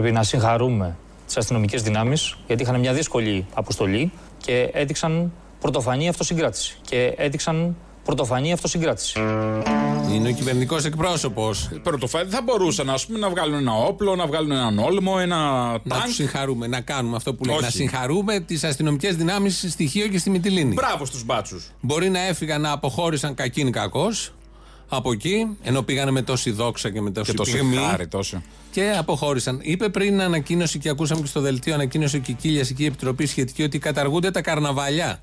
πρέπει να συγχαρούμε τις αστυνομικές δυνάμεις γιατί είχαν μια δύσκολη αποστολή και έδειξαν πρωτοφανή αυτοσυγκράτηση. Και έδειξαν πρωτοφανή αυτοσυγκράτηση. Είναι ο κυβερνητικός εκπρόσωπος. Πρωτοφανή θα μπορούσαν ας πούμε, να βγάλουν ένα όπλο, να βγάλουν έναν όλμο, ένα Να τάγκ. του συγχαρούμε, να κάνουμε αυτό που λέει. Όχι. Να συγχαρούμε τις αστυνομικές δυνάμεις στη Στοιχείο και στη Μυτιλίνη. Μπράβο στους μπάτσους. Μπορεί να έφυγαν να αποχώρησαν κακήν κακός από εκεί, ενώ πήγανε με τόση δόξα και με τόση Και τόσο πυγμή. χάρη τόσο. Και αποχώρησαν. Είπε πριν ανακοίνωση και ακούσαμε και στο δελτίο ανακοίνωση ο Κικίλια εκεί η επιτροπή σχετική ότι καταργούνται τα καρναβαλιά.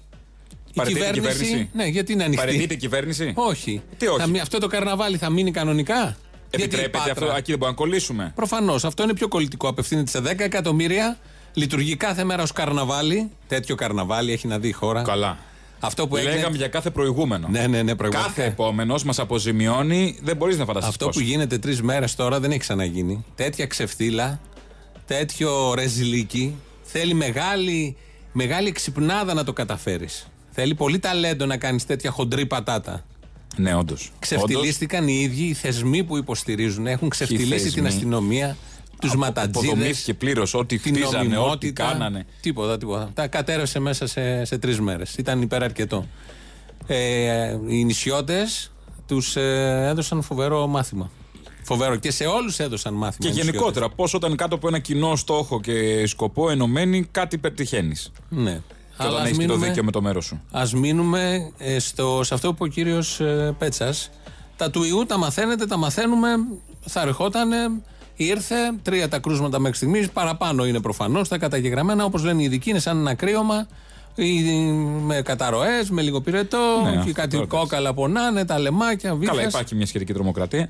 Η Παραιτείται η κυβέρνηση. Ναι, γιατί είναι ανοιχτή. Παρετείται η κυβέρνηση; Όχι. Τι όχι; Θα μει- αυτό το καρναβάλι θα μείνει κανονικά; Επιτρέπεται αυτό; Εκεί δεν μπορούμε να κολλήσουμε. Προφανώς. Αυτό είναι πιο κολλητικό. Απευθύνεται σε 10 εκατομμύρια. Λειτουργεί κάθε μέρα ως καρναβάλι. Τέτοιο καρναβάλι έχει να δει η χώρα. Καλά. Αυτό που έγινε. Λέγαμε για κάθε προηγούμενο. Ναι, ναι, ναι, προηγούμενο. Κάθε επόμενος μας αποζημιώνει, δεν μπορείς να φανταστείς. Αυτό που γίνεται τρεις μέρες τώρα δεν έχει ξαναγίνει. Τέτοια ξεφτύλα, τέτοιο ρεζιλίκι, θέλει μεγάλη, μεγάλη εξυπνάδα να το καταφέρεις. Θέλει πολύ ταλέντο να κάνεις τέτοια χοντρή πατάτα. Ναι, όντως. Ξεφτυλίστηκαν οι ίδιοι οι θεσμοί που υποστηρίζουν. Έχουν ξεφτυλίσει θεσμοί. την αστυνομία, τους ματατζίδες. Αποδομήθηκε πλήρως ό,τι την χτίζανε, ό,τι νομιμότητα. κάνανε. Τίποτα, τίποτα. Τα κατέρευσε μέσα σε, σε τρεις μέρες. Ήταν υπεραρκετό. Ε, οι νησιώτες τους ε, έδωσαν φοβερό μάθημα. Φοβερό. Και σε όλους έδωσαν μάθημα. Και οι γενικότερα, πώς όταν κάτω από ένα κοινό στόχο και σκοπό ενωμένοι, κάτι πετυχαίνεις. νησιώτες. Ναι. Και όταν έχεις και το δίκαιο με το μέρος σου. ας μείνουμε ε, στο, σε αυτό που είπε ο κύριος ε, Πέτσας. Τα του ιού τα μαθαίνετε, τα μαθαίνουμε. Θα ερχότανε, ήρθε, τρία τα κρούσματα μέχρι στιγμής. Παραπάνω είναι προφανώς τα καταγεγραμμένα. Όπως λένε οι ειδικοί, είναι σαν ένα κρύωμα. ή Με καταρροές, με λίγο πυρετό, Ναι, και κάτι αυτό κόκαλα πονάνε, τα λεμάκια, βίχες. Καλά, υπάρχει μια σχετική τρομοκρατία.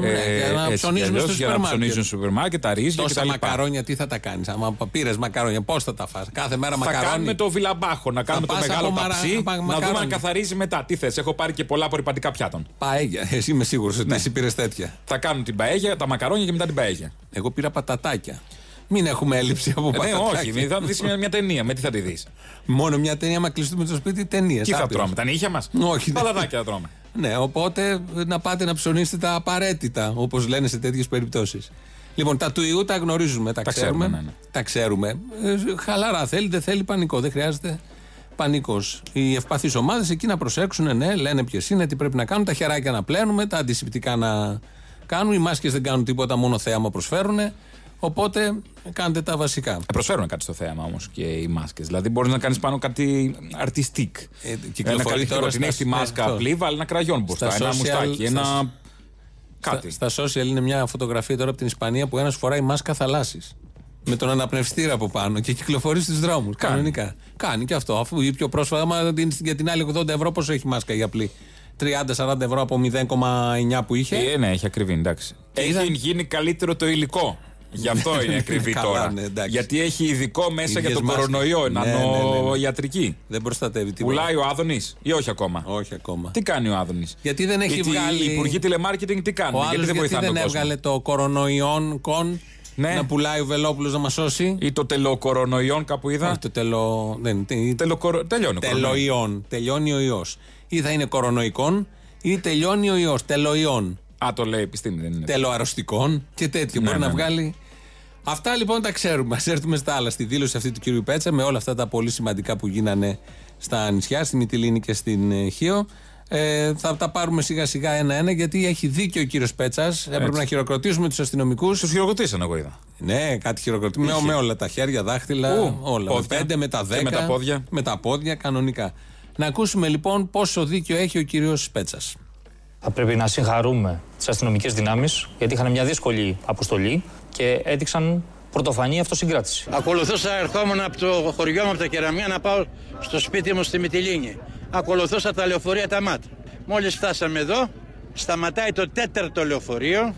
Ναι, για να έτσι κι ψωνίζουμε αλλιώς, στο Για να σούπερ μάρκετ. ψωνίζουν στο σούπερ μάρκετ, τα ρύζια Τόσα κτλ. μακαρόνια τι θα τα κάνεις. Άμα πήρες μακαρόνια, πώς θα τα φας; Κάθε μέρα Θα μακαρόνια. κάνουμε το βιλαμπάχο, να κάνουμε το πας μεγάλο από μαρα- ταψί, πα- να δούμε μακαρόνια. αν καθαρίζει μετά. Τι θες, έχω πάρει και πολλά απορριπαντικά πιάτων. Παέγια. Εσύ είμαι σίγουρος ότι Ναι. εσύ πήρες τέτοια. Θα κάνουν την παέγια, τα μακαρόνια και μετά την παέγια. Εγώ πήρα πατατάκια. Μην έχουμε έλλειψη από Ε, ναι, πατατάκια. όχι, μην- θα δεις μια, μια ταινία. Με τι θα τη δεις; Μόνο μια ταινία, μα κλειστούμε στο σπίτι, ταινίες. Τι θα τρώμε, τα νύχια μας; Όχι, ναι. Παλαδάκια θα τρώμε. Ναι, οπότε να πάτε να ψωνίσετε τα απαραίτητα, όπως λένε σε τέτοιες περιπτώσεις. Λοιπόν, τα του ιού τα γνωρίζουμε, τα, Τα ξέρουμε. ξέρουμε, ναι, ναι. Τα ξέρουμε. Ε, χαλαρά θέλει, δεν θέλει πανικό. Δεν χρειάζεται πανικός. Οι ευπαθείς ομάδες εκεί να προσέξουν, ναι, λένε ποιες είναι, τι πρέπει να κάνουν, τα χεράκια να πλένουμε, τα αντισηπτικά να κάνουν. Οι μάσκες δεν κάνουν τίποτα, μόνο θέαμα προσφέρουν. Οπότε κάντε τα βασικά. Ε, Προσφέρουν κάτι στο θέαμα όμως και οι μάσκες. Δηλαδή μπορείς να κάνεις πάνω κάτι artistic. Ε, κυκλοφορεί ένα τώρα καλύτερο. Την στα- έχει τη μάσκα αυτό. απλή, βάλει ένα κραγιόν μπροστά. Στα Ένα social- μουστάκι, στα- ένα. Κάτι. Στα, στα social είναι μια φωτογραφία τώρα από την Ισπανία που ένας φοράει μάσκα θαλάσσης. Με τον αναπνευστήρα από πάνω και κυκλοφορεί στους δρόμους. Κανονικά. Κάνει και αυτό. Αφού η πιο πρόσφατα, άμα την- για την άλλη 80 ευρώ, πόσο έχει μάσκα η απλή; 30-40 ευρώ από 0,9 που είχε; Ε, ναι, έχει ακριβή, εντάξει. Έχει είδα- γίνει καλύτερο το υλικό. Γι' αυτό είναι ακριβή Καλά, τώρα. ναι, εντάξει. Γιατί έχει ειδικό μέσα Ίδιες για τον μάσκες. κορονοϊό, Ναι, ναι, ναι, ναι. νανοιατρική. Δεν προστατεύει τίποτα. Πουλάει ο Άδωνης ή όχι ακόμα; Όχι ακόμα. Τι κάνει ο Άδωνης; Γιατί δεν έχει Γιατί βγάλει. Οι υπουργοί τηλεμάρκετινγκ τι κάνουν, Ο γιατί άλλος δεν γιατί βοηθάνε δεν τον κόσμο; έβγαλε το κορονοϊόν κον Ναι. να πουλάει ο Βελόπουλος να μας σώσει; Ή το τελοκορονοϊόν κάπου είδα; Όχι, το τελο. Δεν, τι- Τελοκορο... Τελειώνει ο κορονοϊός. Τελοϊόν. Τελειώνει ο ιός. Ή θα είναι κορονοϊκόν ή τελειώνει ο ιός. Τελοϊόν. Α, το λέει επιστήμη, δεν είναι. Τελοαρρωστικών και τέτοιο. Ναι, Μπορεί ναι, να ναι. βγάλει. Αυτά λοιπόν τα ξέρουμε. Α έρθουμε στα άλλα. Στη δήλωση αυτή του κύριου Πέτσα με όλα αυτά τα πολύ σημαντικά που γίνανε στα νησιά, στη Μυτιλίνη και στην ε, Χίο. Ε, θα τα πάρουμε σιγά σιγά ένα-ένα γιατί έχει δίκιο ο κύριος Πέτσας. Έπρεπε να χειροκροτήσουμε τους αστυνομικούς. Τους χειροκροτήσαν, εγώ είδα. Ναι, κάτι χειροκροτούμε. Με, Είχε. με όλα τα χέρια, δάχτυλα, Ου, όλα. πόδια. Με πέντε, με τα Και δέκα. με τα πόδια. Με τα πόδια, κανονικά. Να ακούσουμε λοιπόν πόσο δίκιο έχει ο κύριος Πέτσας. Θα πρέπει να συγχαρούμε τις αστυνομικές δυνάμεις γιατί είχαν μια δύσκολη αποστολή και έδειξαν πρωτοφανή αυτοσυγκράτηση. Ακολουθούσα ερχόμουν από το χωριό μου από τα κεραμιά να πάω στο σπίτι μου στη Μυτιλίνη. Ακολουθούσα τα λεωφορεία τα ΜΑΤ. Μόλις φτάσαμε εδώ, σταματάει το τέταρτο λεωφορείο,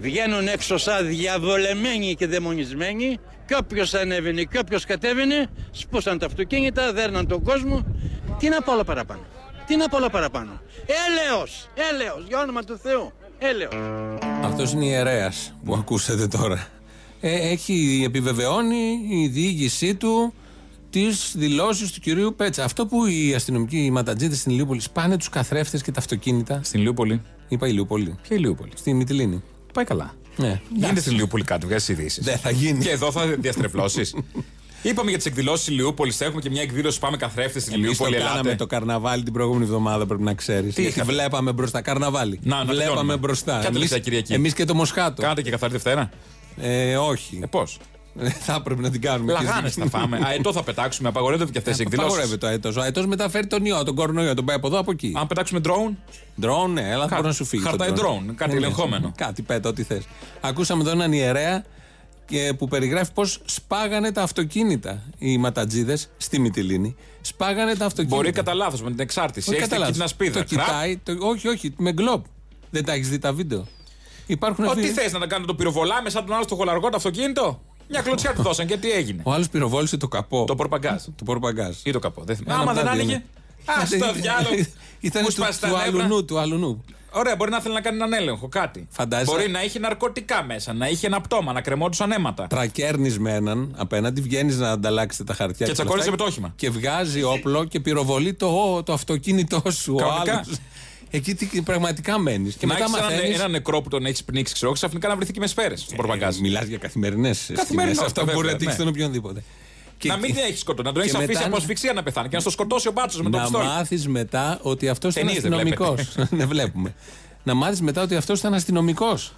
βγαίνουν έξω σαν διαβολεμένοι και δαιμονισμένοι και όποιος ανέβαινε και όποιος κατέβαινε, σπούσαν τα αυτοκίνητα, δέρναν τον κόσμο. Τι να πω όλο παραπάνω. Τι να πω όλο παραπάνω. Έλεος, έλεος, για όνομα του Θεού. Έλεος. Αυτός είναι ιερέας που ακούσατε τώρα. Ε, έχει επιβεβαιώνει η διοίκησή του τις δηλώσεις του κυρίου Πέτσα. Αυτό που οι αστυνομικοί, οι ματατζίδε στην Ηλιούπολη σπάνε τους καθρέφτες και τα αυτοκίνητα. Στην Λιούπολη. Είπα Ηλιούπολη. Ποια Λιούπολη; Στη Μυτιλίνη. Πάει καλά. Ναι. Γίνεται στη Λιούπολη κάτι, βγάζει ειδήσεις. Δεν θα γίνει. Και εδώ θα διαστρεβλώσεις. Είπαμε για τις εκδηλώσεις Λιούπολης. Έχουμε και μια εκδήλωση Πάμε καθρέφτες στην Εμείς το Λιούπολη. κάναμε Ελάτε. το καρναβάλι την προηγούμενη εβδομάδα, πρέπει να ξέρεις. Γιατί είχατε; βλέπαμε μπροστά. Καρναβάλι. Να, να βλέπαμε τελειώνουμε. μπροστά. Ποια τελευταία Κυριακή; Εμείς και το Μοσχάτο. Κάνατε και καθαρή Δευτέρα; Ε, όχι. Ε, πώς; θα έπρεπε να την κάνουμε. Λαγάνε θα φάμε. Αετό θα πετάξουμε. Απαγορεύεται και αυτές οι εκδηλώσεις. Απαγορεύεται ο αετό. Ο αετό μεταφέρει τον ιό, τον κορονοϊό. Τον πάει από εδώ από εκεί. Αν πετάξουμε drone; Ντρόν, ναι, αλλά Κα- μπορεί να σου φύγει. χαρτάει το drone, κάτι Ναι, ναι. ελεγχόμενο. Κάτι πέτα, ό,τι θες. Ακούσαμε εδώ έναν ιερέα και που περιγράφει πώς σπάγανε τα αυτοκίνητα οι ματατζίδες στη Μυτιλίνη. Σπάγανε τα αυτοκίνητα. Μπορεί κατά λάθος με την εξάρτηση. Όχι Έχεις κατά εκεί λάθος. την ασπίδα. Το κοιτάει. Το, όχι, όχι, με γκλόπ. Δεν τα έχεις δει τα βίντεο. Υπάρχουν Ό,τι βίντεο. θες να τα κάνω το πυροβολάμε σαν τον άλλο στο χολαργό το αυτοκίνητο; Μια κλωτσιά του δώσαν και τι έγινε. Ο άλλος πυροβόλησε το καπό. Το πορπαγκάζ. Το πορπαγκάζ. Ή το καπό. Δεν θυμάμαι. Ένα Άμα από δεν τα δύο, άνοιγε. Ναι. Α το Ήταν- διάλογο. Ήταν Μου του, σπάσει τα του νεύρα; αλουνού, του αλουνού. Ωραία, μπορεί να θέλει να κάνει έναν έλεγχο, κάτι. Φαντάζεσαι- Μπορεί να είχε ναρκωτικά μέσα, να είχε ένα πτώμα, να κρεμόντουσαν αίματα. Τρακέρνεις με έναν απέναντι, βγαίνεις να ανταλλάξετε τα χαρτιά. Και όλα τσακώνεσαι αυτά με το όχημα. Και βγάζει όπλο και πυροβολεί το, το αυτοκίνητό σου. Ο Κανονικά. άλλος. Εκεί τι, πραγματικά μένεις. Και να μετά έχεις ένα, μαθαίνει. ένα νεκρό που τον έχεις πνίξει, ξέρω, ξαφνικά να βρεθεί και με σφαίρε στο πορπαγκάζ. Μιλάς για καθημερινές σκηνέ. Καθημερινό, Αυτό μπορεί βέβαια, να τύχει ναι. στον οποιονδήποτε. Και- να μην την έχεις σκοτώσει, να τον και έχεις αφήσει μετά- από ασφυξία να πεθάνει και να στο σκοτώσει ο μπάτσος με το να πιστόλι. μάθεις μετά ότι αυτός ήταν Ταινίες δεν αστυνομικός. δεν βλέπουμε. να μάθεις μετά ότι αυτός ήταν αστυνομικός.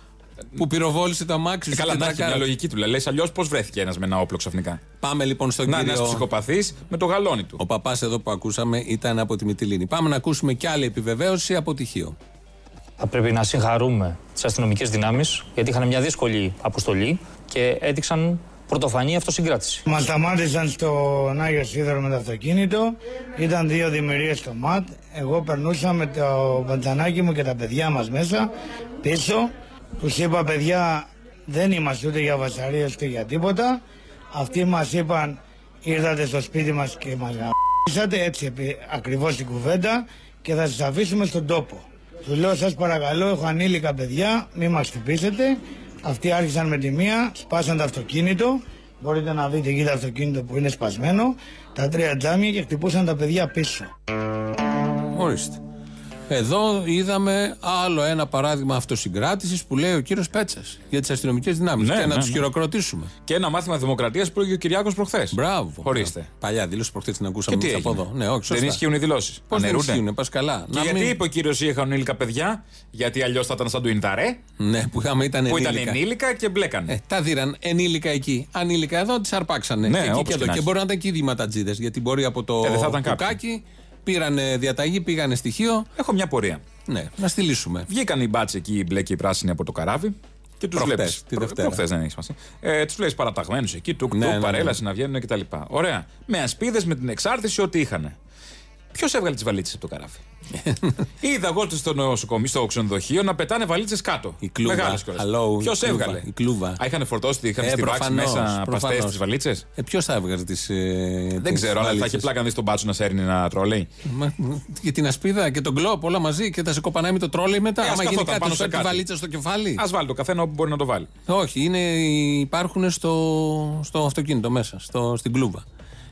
Που πυροβόλησε το αμάξι Ε, σου καλά, και να έχει τρακάρα. μια λογική του. Λες, αλλιώς πώς βρέθηκε ένας με ένα όπλο ξαφνικά; Πάμε λοιπόν στον Να είναι ένας κύριο. ψυχοπαθής με το γαλόνι του. Ο παπάς εδώ που ακούσαμε ήταν από τη Μυτιλίνη. Πάμε να ακούσουμε κι άλλη επιβεβαίωση από τυχείο. Θα πρέπει να συγχαρούμε τις αστυνομικές δυνάμεις γιατί είχαν μια δύσκολη αποστολή και έδειξαν πρωτοφανή αυτοσυγκράτηση. Μας σταμάτησαν στον Άγιο Σίδερο με το αυτοκίνητο. Ήταν δύο δημιουργίες στο ΜΑΤ. Εγώ περνούσα με το βαντανάκι μου και τα παιδιά μας μέσα πίσω. Τους είπα, παιδιά, δεν είμαστε ούτε για βασαρίες ούτε για τίποτα. Αυτοί μας είπαν, ήρθατε στο σπίτι μας και μας γαμίσατε. Έτσι ακριβώς την κουβέντα και θα σας αφήσουμε στον τόπο. Του λέω, σας παρακαλώ, έχω ανήλικα παιδιά, μην μας χτυπήσετε. Αυτοί άρχισαν με τη μία, σπάσαν το αυτοκίνητο. Μπορείτε να δείτε εκεί το αυτοκίνητο που είναι σπασμένο. Τα τρία τζάμια και χτυπούσαν τα παιδιά πίσω. Ορίστε. Εδώ είδαμε άλλο ένα παράδειγμα αυτοσυγκράτησης που λέει ο κύριος Πέτσας για τις αστυνομικές δυνάμεις. Ναι, και να ναι, τους ναι. χειροκροτήσουμε. Και ένα μάθημα δημοκρατίας που έλεγε ο Κυριάκος προχθές. Μπράβο. Ορίστε. Παλιά δήλωση προχθές την Και ακούσαμε τι εμείς από έγινε; εδώ. Ναι, όχι, δεν σωστά. ισχύουν οι δηλώσεις. Πώς δεν ισχύουν, πας καλά. Και γιατί είπε ο κύριος είχαν ενήλικα παιδιά, γιατί αλλιώς θα ήταν σαν του Ινταρέ, Ναι, που είχαμε ήταν που ήταν ενήλικα. ενήλικα και μπλέκανε. Ε, τα δίραν ενήλικα εκεί. Ανήλικα εδώ, τις αρπάξανε. Ναι, και εκεί όπως και και εδώ. να Και έχει. μπορεί να ήταν και οι δηματατζίδες. Γιατί μπορεί από το Ε, δεν θα ήταν κάποιοι. κουκάκι, πήρανε διαταγή, πήγανε στοιχείο. Έχω μια πορεία. Ναι, να στυλίσουμε. Βγήκαν οι μπάτσοι εκεί, οι μπλε και οι πράσινοι από το καράβι. Και τους Προχτές, βλέπεις. τη Δευτέρα. Προχθέ δεν έχει σημασία. Ε, τους βλέπεις παραταγμένους εκεί, τουκ, Ναι, τουκ, ναι, ναι. παρέλαση να βγαίνουν κτλ. Ωραία. Με ασπίδες, με την εξάρτηση, ό,τι είχαν. Ποιος έβγαλε τις βαλίτσες από το καράβι; Είδα εγώ στο νοσοκομείο, στο ξενοδοχείο να πετάνε βαλίτσες κάτω. Η κλούβα. Hello, η Ποιος κλούβα, έβγαλε; η κλούβα. Α, είχαν φορτώσει, είχαν Ε, στιβάξει προφανώς, μέσα παστέ προφανώς. τις βαλίτσες; Ε, Ποιος θα έβγαζε τις. Ε, Δεν ξέρω, αλλά θα είχε πλάκα να δεις τον μπάτσο να σέρνει ένα τρόλεϊ. Και την ασπίδα και τον κλόπ όλα μαζί και θα σε κοπανάει με το τρόλεϊ μετά. Ε, ας Άμα γίνει καθόταν κάτι, πάνω σου σε φέρει τη κάτι. βαλίτσα στο κεφάλι. Α βάλει το καθένα όπου μπορεί να το βάλει. Όχι, είναι, υπάρχουν στο, στο αυτοκίνητο μέσα, στο, στην κλούβα.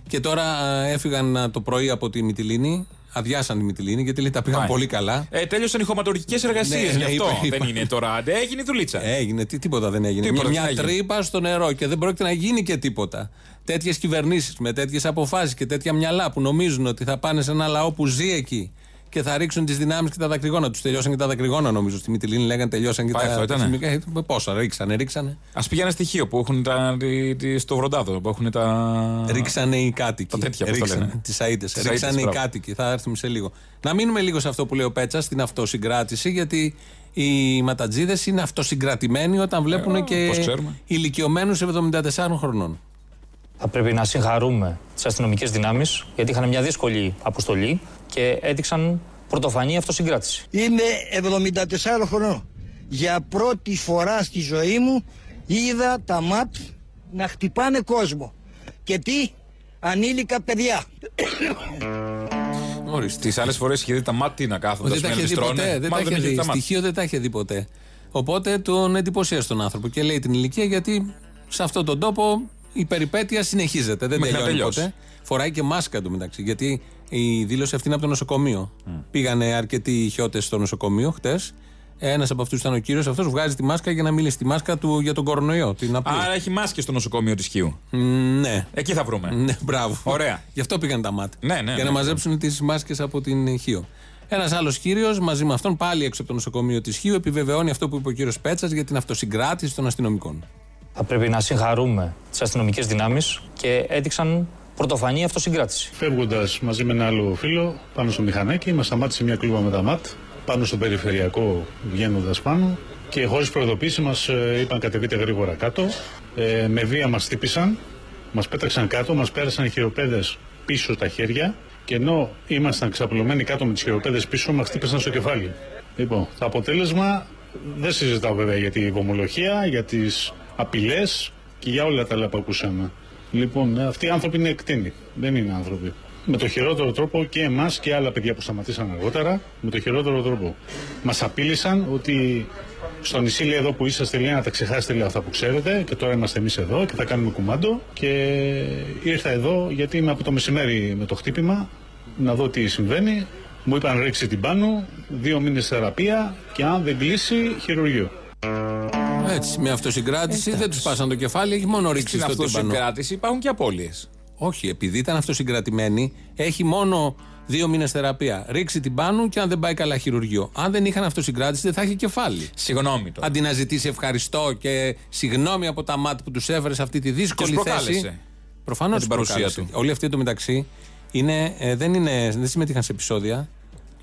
Και τώρα α, έφυγαν α, το πρωί από τη Μυτιλίνη, αδειάσαν τη Μυτιλίνη γιατί λέει τα πήγαν Πάει. πολύ καλά. Ε, τέλειωσαν οι χωματουργικές εργασίες. Ναι, γι' ναι, αυτό είπα, είπα. δεν είναι τώρα. Ε, Έγινε η δουλίτσα. Έγινε, τι, τίποτα δεν έγινε. Τίποτα μια δεν μια έγινε. τρύπα στο νερό και δεν πρόκειται να γίνει και τίποτα. Τέτοιες κυβερνήσεις με τέτοιες αποφάσεις και τέτοια μυαλά που νομίζουν ότι θα πάνε σε ένα λαό που ζει εκεί και θα ρίξουν τις δυνάμεις και τα δακρυγόνα. Τους τελειώσαν και τα δακρυγόνα, νομίζω. Στη Μυτιλίνη λέγανε τελειώσαν και Πάει τα. αυτό, ήτανε; τα χημικά. Ε, Πόσα, ρίξανε, ρίξανε. Α πήγε ένα στοιχείο που έχουν τα, τη- τη- στο βροντάδο. Που έχουν τα. Ρίξανε οι κάτοικοι. Τα τέτοια, πώς τα Ρίξανε λένε. τις αίτες. Τις Ρίξανε αίτες, οι μπράβο. κάτοικοι. Θα έρθουμε σε λίγο. Να μείνουμε λίγο σε αυτό που λέει ο Πέτσα, στην αυτοσυγκράτηση, γιατί οι ματατζίδες είναι αυτοσυγκρατημένοι όταν βλέπουν Ε, και πώς ξέρουμε. ηλικιωμένους 74 χρονών. Θα πρέπει να συγχαρούμε τις αστυνομικές δυνάμεις γιατί είχαν μια δύσκολη αποστολή και έδειξαν πρωτοφανή αυτοσυγκράτηση. Είμαι 74 χρονών. Για πρώτη φορά στη ζωή μου είδα τα ΜΑΤ να χτυπάνε κόσμο. Και τι, ανήλικα παιδιά. Ορίστε. Τις άλλες φορές είχε δει τα μάτια να κάθονται. Δεν τα είχε δει ποτέ. Δεν τα είχε δει. Στοιχείο δεν τα είχε δει ποτέ. Οπότε τον εντυπωσίασε τον άνθρωπο και λέει την ηλικία γιατί σε αυτόν τον τόπο η περιπέτεια συνεχίζεται. Δεν Μέχρι να τελειώνει τελειώσει. ποτέ. Φοράει και μάσκα του μεταξύ. Γιατί η δήλωση αυτή είναι από το νοσοκομείο. Πήγανε αρκετοί χιώτες στο νοσοκομείο χτες Ένας από αυτούς ήταν ο κύριος αυτός, βγάζει τη μάσκα για να μιλήσει τη μάσκα του για τον κορονοϊό. Την απλή. Άρα έχει μάσκες στο νοσοκομείο της Χίου. Μ, ναι. Εκεί θα βρούμε. Ναι, μπράβο. Ωραία. Γι' αυτό πήγαν τα ΜΑΤ. Ναι, ναι, για ναι, να ναι. μαζέψουν τις μάσκες από την Χίο. Ένας άλλος κύριος μαζί με αυτόν πάλι έξω από το νοσοκομείο της Χίου επιβεβαιώνει αυτό που είπε ο κύριος Πέτσας για την αυτοσυγκράτηση των αστυνομικών. Θα πρέπει να συγχαρούμε τις αστυνομικές δυνάμεις και έδειξαν πρωτοφανή αυτοσυγκράτηση. Φεύγοντας μαζί με ένα άλλο φίλο πάνω στο μηχανάκι, μας σταμάτησε μια κλούβα με τα ΜΑΤ πάνω στο περιφερειακό βγαίνοντας πάνω και χωρίς προειδοποίηση μας είπαν κατεβείτε γρήγορα κάτω. Ε, με βία μας χτύπησαν, μας πέταξαν κάτω, μας πέρασαν οι χειροπέδες πίσω στα χέρια και ενώ ήμασταν ξαπλωμένοι κάτω με τις χειροπέδες πίσω, μας χτύπησαν στο κεφάλι. Λοιπόν, το αποτέλεσμα δεν συζητάω βέβαια για την υπομολογία, για τις απειλές και για όλα τα άλλα που ακούσαμε. Λοιπόν, αυτοί οι άνθρωποι είναι εκτείνοι. Δεν είναι άνθρωποι. Με το χειρότερο τρόπο και εμάς και άλλα παιδιά που σταματήσαν αργότερα, με το χειρότερο τρόπο. Μας απείλησαν ότι στο νησί λέει εδώ που είσαστε λέει να τα ξεχάσετε λέει αυτά που ξέρετε και τώρα είμαστε εμείς εδώ και θα κάνουμε κουμάντο. Και ήρθα εδώ γιατί είμαι από το μεσημέρι με το χτύπημα να δω τι συμβαίνει. Μου είπαν ρίξει την πάνω, δύο μήνες θεραπεία και αν δεν κλείσει, χειρουργείο. Έτσι, με αυτοσυγκράτηση δεν τους πάσαν το κεφάλι, έχει μόνο ρίξει Στην στο τύμπανο. αυτοσυγκράτηση υπάρχουν και απώλειες. Όχι, επειδή ήταν αυτοσυγκρατημένοι, έχει μόνο δύο μήνες θεραπεία. Ρίξει την πάνω και αν δεν πάει καλά χειρουργείο. Αν δεν είχαν αυτοσυγκράτηση, δεν θα είχε κεφάλι. Συγγνώμη τώρα. Αντί να ζητήσει ευχαριστώ και συγγνώμη από τα ΜΑΤ που τους έφερε σε αυτή τη δύσκολη Τους θέση. προκάλεσε. Προφανώς Με την παρουσία του. Όλοι αυτοί εντωμεταξύ είναι, ε, δεν, είναι, δεν συμμετείχαν σε επεισόδια.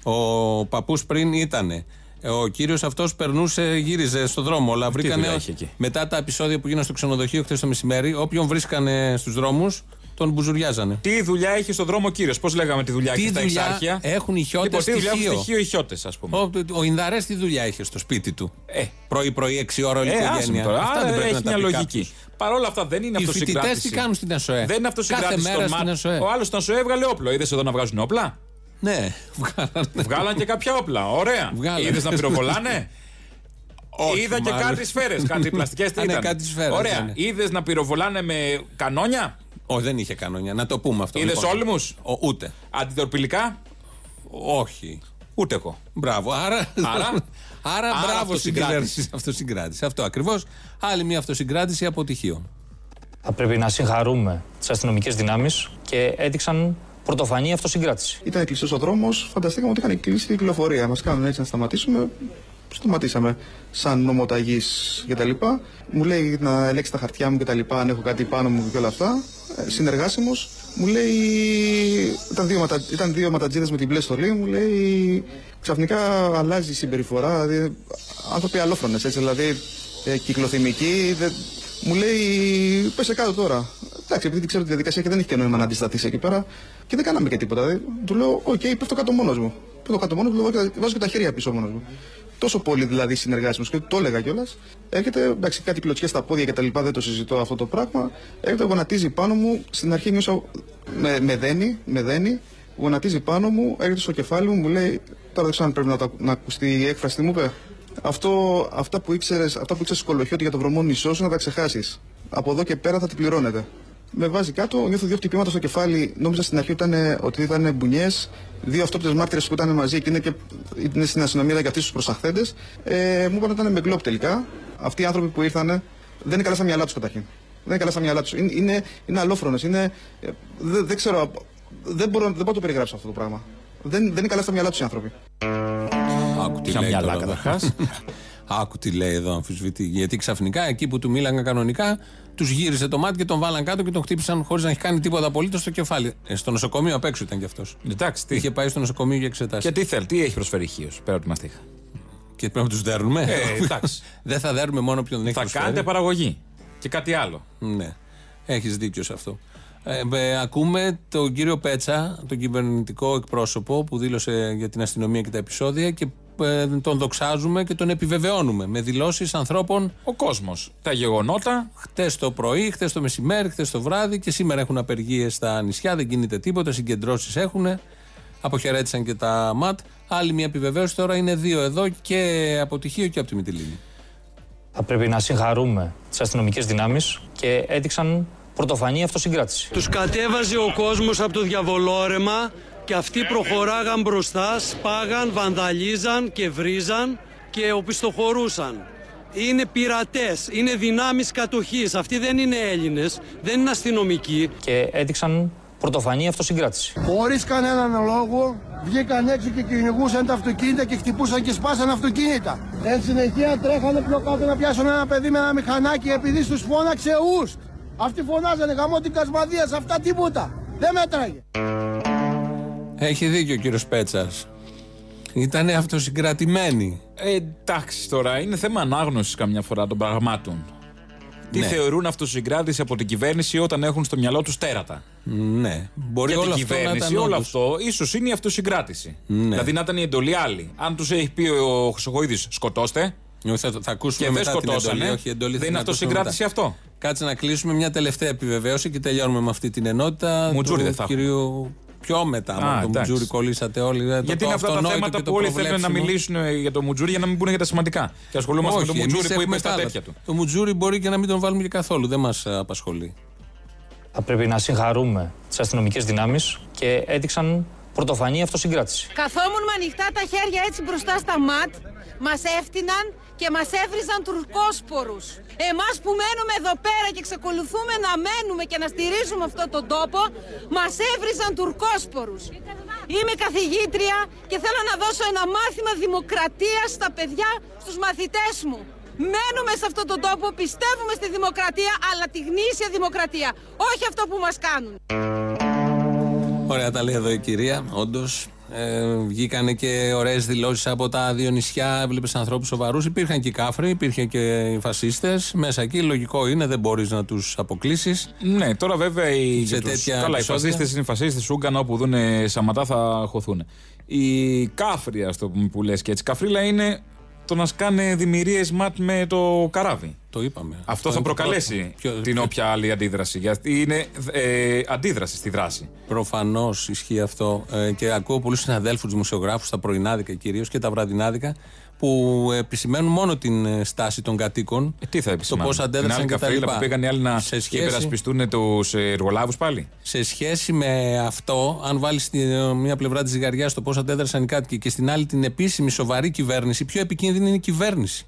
Ο παππούς πριν ήταν. Ο κύριος αυτός περνούσε, γύριζε στο δρόμο. Αλλά βρήκανε δουλειά είχε εκεί; μετά τα επεισόδια που γίνανε στο ξενοδοχείο χθες το μεσημέρι, όποιον βρίσκανε στους δρόμους, τον μπουζουριάζανε. Τι δουλειά έχει στον δρόμο ο κύριος, πώς λέγαμε τη δουλειά Τι έχει στα δουλειά εξάρχεια; έχουν οι χιώτες Λοιπόν, τι δουλειά έχουν στοιχείο; στοιχείο οι χιώτες, ας πούμε. Ο, ο Ινδαρές τι δουλειά είχε στο σπίτι του; Ε. Πρωί-πρωί, 6 ώρα όλη η Ε, άσε με οικογένεια. τώρα. Αυτά Άρα δεν πρέπει έχει να τα μια πει λογική. κάποιος. Παρ' όλα αυτά δεν είναι Οι φοιτητές αυτοσυγκράτηση. τι κάνουν στην ΕΣΟΕ. Δεν είναι αυτοσυγκράτηση Κάθε μέρα στον στην ΜΑΤ. ΕΣΟΕ. Ο άλλος στον ΣΟΕ έβγαλε όπλο. Είδες εδώ να βγάζουν όπλα; Ναι, βγάλανε. Βγάλαν και κάποια όπλα. Ωραία. Βγάλανε. Είδες να πυροβολάνε; Όχι, Είδα και μάλλον. κάτι σφαίρες. Κάτι πλαστικές τι Α, ναι, ήταν. κάτι σφαίρες, ναι, Ωραία. ναι. Είδες να πυροβολάνε με κανόνια; Όχι, δεν είχε κανόνια. Να το πούμε αυτό. Είδες λοιπόν. όλυμου. Ο- Ούτε. Αντιτορπιλικά. Όχι. Ούτε εγώ. Μπράβο. Άρα, Άρα; άρα, Άρα μπράβο στην αυτοσυγκράτηση. κυβέρνηση. Αυτοσυγκράτηση. Αυτό ακριβώς. Άλλη μια αυτοσυγκράτηση αποτυχίων. Θα πρέπει να συγχαρούμε τις αστυνομικές δυνάμεις και έδειξαν πρωτοφανή αυτοσυγκράτηση. Ήταν κλειστός ο δρόμος. Φανταστήκαμε ότι είχαν κλείσει την κυκλοφορία. Μας κάνουν έτσι να σταματήσουμε. Σταματήσαμε σαν νομοταγή κτλ. Μου λέει να ελέγξει τα χαρτιά μου κτλ. Αν έχω κάτι πάνω μου και όλα αυτά. Ε, Συνεργάσιμος. Μου λέει. Ήταν δύο, ματα, ήταν δύο ΜΑΤατζήδες με την μπλε στολή. Μου λέει. Ξαφνικά αλλάζει η συμπεριφορά. Δηλαδή, άνθρωποι αλλόφρονες έτσι. Δηλαδή ε, κυκλοθυμικοί. δεν- μου λέει, πέσε κάτω τώρα. Εντάξει, επειδή ξέρω τη διαδικασία και δεν έχει και νόημα να αντισταθείς εκεί πέρα και δεν κάναμε και τίποτα. Δηλαδή, του λέω, Οκ, πέφτω κάτω μόνος μου. Πέφτω κάτω μόνος μου, του λέω, βάζω και τα χέρια πίσω μόνος μου. Τόσο πολύ δηλαδή συνεργάσιμο και το έλεγα κιόλας. Έρχεται, εντάξει, κάτι κλωτσιές στα πόδια και τα λοιπά, δεν το συζητώ αυτό το πράγμα. Έρχεται, γονατίζει πάνω μου. Στην αρχή νιώσα. Με, με δένει, με δένει. Γονατίζει πάνω μου, έρχεται στο κεφάλι μου, μου λέει. Τώρα δεν ξέρω αν πρέπει να, το, να ακουστεί η έκφραση, τι μου είπε. Αυτό, αυτά που ήξερες, αυτά που ήξερες σκολοχιώτη για το βρωμό νησό σου να τα ξεχάσεις. Από εδώ και πέρα θα την πληρώνετε. Με βάζει κάτω, νιώθω δύο χτυπήματα στο κεφάλι. Νόμιζα στην αρχή ήταν, ότι ήταν μπουνιές. Δύο αυτόπτες μάρτυρες που ήταν μαζί και είναι, και είναι στην αστυνομία και αυτοί στου προσαχθέντε. Ε, μου είπαν ότι ήταν με γκλόπ τελικά. Αυτοί οι άνθρωποι που ήρθαν δεν είναι καλά στα μυαλά τους καταρχήν. Δεν είναι καλά στα μυαλά τους. Είναι, είναι, είναι αλόφρονες. Είναι, ε, δεν, δεν ξέρω. Δεν μπορώ, δεν μπορώ να το περιγράψω αυτό το πράγμα. Δεν, δεν είναι καλά στα μυαλά τους οι άνθρωποι. Άκου τι Ποια λέει μυαλά τώρα εδώ. καταρχάς. Άκου τι λέει εδώ, αμφισβητεί. Γιατί ξαφνικά εκεί που του μίλαγαν κανονικά, τους γύρισε το μάτι και τον βάλαν κάτω και τον χτύπησαν χωρίς να έχει κάνει τίποτα απολύτως στο κεφάλι. Ε, στο νοσοκομείο απ' έξω ήταν κι αυτός. Εντάξει, τι. Είχε πάει στο νοσοκομείο για εξετάσεις. Και τι θέλει, τι έχει προσφέρει χείο πέρα από τη μαστίχα. Και πρέπει να τους δέρνουμε. Ε, εντάξει. δεν θα δέρνουμε μόνο ποιον δεν έχει Θα προσφέρει. κάνετε παραγωγή. Και κάτι άλλο. Ναι. Έχεις δίκιο σε αυτό. Ε, ε, ακούμε τον κύριο Πέτσα, τον κυβερνητικό εκπρόσωπο που δήλωσε για την αστυνομία και τα επεισόδια και ε, τον δοξάζουμε και τον επιβεβαιώνουμε με δηλώσεις ανθρώπων Ο κόσμος. Τα γεγονότα. χτες το πρωί, χτες το μεσημέρι, χτες το βράδυ και σήμερα έχουν απεργίες στα νησιά, δεν κινείται τίποτα, συγκεντρώσεις έχουν. Αποχαιρέτησαν και τα ΜΑΤ. Άλλη μια επιβεβαίωση τώρα είναι δύο εδώ και από τυχείο και από τη Μυτιλίνη. Θα πρέπει να συγχαρούμε τις αστυνομικές δυνάμεις και έδειξαν πρωτοφανή αυτοσυγκράτηση. Τους κατέβαζε ο κόσμος από το διαβολόρεμα και αυτοί προχωράγαν μπροστά, σπάγαν, βανδαλίζαν και βρίζαν και οπισθοχωρούσαν. Είναι πειρατές, είναι δυνάμεις κατοχής. Αυτοί δεν είναι Έλληνες, δεν είναι αστυνομικοί. Και έδειξαν πρωτοφανή αυτοσυγκράτηση. Χωρί κανέναν λόγο βγήκαν έξω και κυνηγούσαν τα αυτοκίνητα και χτυπούσαν και σπάσαν αυτοκίνητα. Εν συνεχεία τρέχανε πιο κάτω να πιάσουν ένα παιδί με ένα μηχανάκι επειδή τους φώναξε ου. Αυτοί φωνάζανε γαμό την Κασμαδία, αυτά τίποτα. Δεν μέτραγε. Έχει δίκιο ο κύριος Πέτσας. Ήταν αυτοσυγκρατημένοι. Ε, εντάξει τώρα, είναι θέμα ανάγνωσης καμιά φορά των πραγμάτων. Τι Ναι. θεωρούν αυτοσυγκράτηση από την κυβέρνηση όταν έχουν στο μυαλό τους τέρατα; Ναι. Μπορεί Για όλο την αυτό να κυβέρνηση, ήταν όλο όντως. αυτό ίσως είναι η αυτοσυγκράτηση. Ναι. Δηλαδή να ήταν η εντολή άλλη. Αν τους έχει πει ο Χρυσοκοίδη σκοτώστε Όχι, Θα, θα ακούσουμε και δεν μετά την σκοτώσανε, εντολή. Όχι, η εντολή θα δεν είναι την ακούσουμε αυτοσυγκράτηση μετά. αυτό. Κάτσε να κλείσουμε μια τελευταία επιβεβαίωση και τελειώνουμε με αυτή την ενότητα. Μουτζούρι του δεν θα έχουμε. κυρίου. Πιο μετά, Α, με το εντάξει. Μουτζούρι κολλήσατε όλοι. ε, το- Γιατί το είναι αυτά τα αυτονόητο θέματα και το που όλοι θέλουν να προβλέψιμο. μιλήσουν ε, για το Μουτζούρι για να μην πούνε για τα σημαντικά. Και ασχολούμαστε Όχι, με το εμείς Μουτζούρι που έχουμε είπε στα τα άλλα. τέτοια του. Το Μουτζούρι μπορεί και να μην τον βάλουμε και καθόλου. Δεν μας απασχολεί. Θα πρέπει να συγχαρούμε τις αστυνομικές δυνάμεις και έδειξαν πρωτοφανή αυτοσυγκράτηση. Καθόμουν με ανοιχτά τα χέρια έτσι μπροστά στα ματ, μας έφτυναν και μας έβριζαν τουρκόσπορους. Εμάς που μένουμε εδώ πέρα και εξακολουθούμε να μένουμε και να στηρίζουμε αυτόν τον τόπο, μας έβριζαν τουρκόσπορους. Είμαι καθηγήτρια και θέλω να δώσω ένα μάθημα δημοκρατίας στα παιδιά, στους μαθητές μου. Μένουμε σε αυτόν τον τόπο, πιστεύουμε στη δημοκρατία, αλλά τη γνήσια δημοκρατία, όχι αυτό που μας κάνουν. Ωραία, τα λέει εδώ η κυρία. Όντως, ε, βγήκανε και ωραίες δηλώσεις από τα δύο νησιά. Έβλεπε ανθρώπους σοβαρούς. Υπήρχαν και οι κάφροι, υπήρχαν και οι φασίστες. Μέσα εκεί, λογικό είναι, δεν μπορείς να τους αποκλείσεις. Ναι, τώρα βέβαια οι, Σε τους- τέτοια καλά, οι επεισόδια. φασίστες είναι οι φασίστες. Ούγκαν όπου δουν Σαματά θα χωθούν. Οι κάφροι, ας το πούμε που λες και έτσι. Καφρίλα είναι το να σκάνε δημιουργίες ματ με το καράβι. Το είπαμε. Αυτό θα είναι το προκαλέσει πρώτο. Ποιο- την ποιο- όποια άλλη αντίδραση. Γιατί είναι ε, αντίδραση στη δράση. Προφανώς ισχύει αυτό. Ε, και ακούω πολλούς συναδέλφους δημοσιογράφους, τα πρωινάδικα κυρίως και τα βραδινάδικα, που επισημαίνουν μόνο την ε, στάση των κατοίκων. Ε, τι θα το επισημάνουν; πώς Την αντέδρασαν άλλη και τα καφρίλα λοιπά. που πήγαν οι άλλοι να σε σχέση, υπερασπιστούν τους εργολάβους πάλι; σε σχέση με αυτό, αν βάλεις στη ε, μία πλευρά της ζυγαριάς το πώς αντέδρασαν οι κάτοικοι και στην άλλη την επίσημη σοβαρή κυβέρνηση, πιο επικίνδυνη είναι η κυβέρνηση.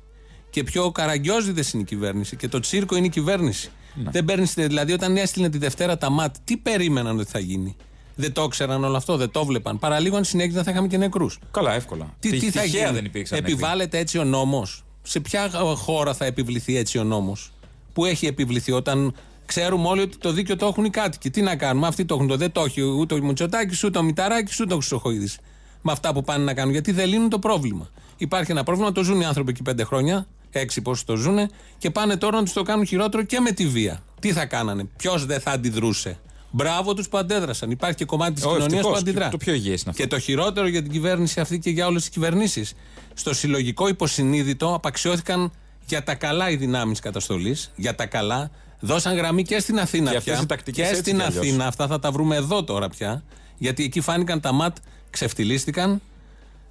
Και πιο καραγκιόζηδες είναι η κυβέρνηση. Και το τσίρκο είναι η κυβέρνηση. Δεν παίρνεις, δηλαδή, όταν έστειλε τη Δευτέρα τα ΜΑΤ, τι περίμεναν ότι θα γίνει; Δεν το ήξεραν όλο αυτό, δεν το βλέπαν. Παραλίγο αν συνέχιζαν θα είχαμε και νεκρούς. Καλά, εύκολα. Τι, τι θα Τυχαία γίνει; δεν υπήρξαν. νεκροί. Επιβάλλεται έτσι ο νόμος; Σε ποια χώρα θα επιβληθεί έτσι ο νόμος; Που έχει επιβληθεί; Όταν ξέρουμε όλοι ότι το δίκαιο το έχουν οι κάτοικοι. Τι να κάνουμε, αυτοί το έχουν, το δεν το έχει ούτε ο Μητσοτάκης, ούτε ο Μηταράκης, ούτε ο Χρυσοχοίδης. Με αυτά που πάνε να κάνουν. Γιατί δεν λύνουν το πρόβλημα. Υπάρχει ένα πρόβλημα, το ζουν οι άνθρωποι εκεί πέντε χρόνια, έξι πόσοι το ζουν, και πάνε τώρα να τους το κάνουν χειρότερο και με τη βία. Τι θα κάνανε, ποιος δεν θα αντιδρούσε; Μπράβο τους που αντέδρασαν. Υπάρχει και κομμάτι της Ω, κοινωνίας που ευτυχώς. αντιδρά. Το πιο υγιές είναι αυτό. Και το χειρότερο για την κυβέρνηση αυτή και για όλες τις κυβερνήσεις. Στο συλλογικό υποσυνείδητο απαξιώθηκαν για τα καλά οι δυνάμεις καταστολής. Για τα καλά. Δώσαν γραμμή και στην Αθήνα Και αυτές πια. οι τακτικές και έτσι στην κι αλλιώς. Αθήνα. Αυτά θα τα βρούμε εδώ τώρα πια. Γιατί εκεί φάνηκαν τα ματ, ξεφτυλίστηκαν.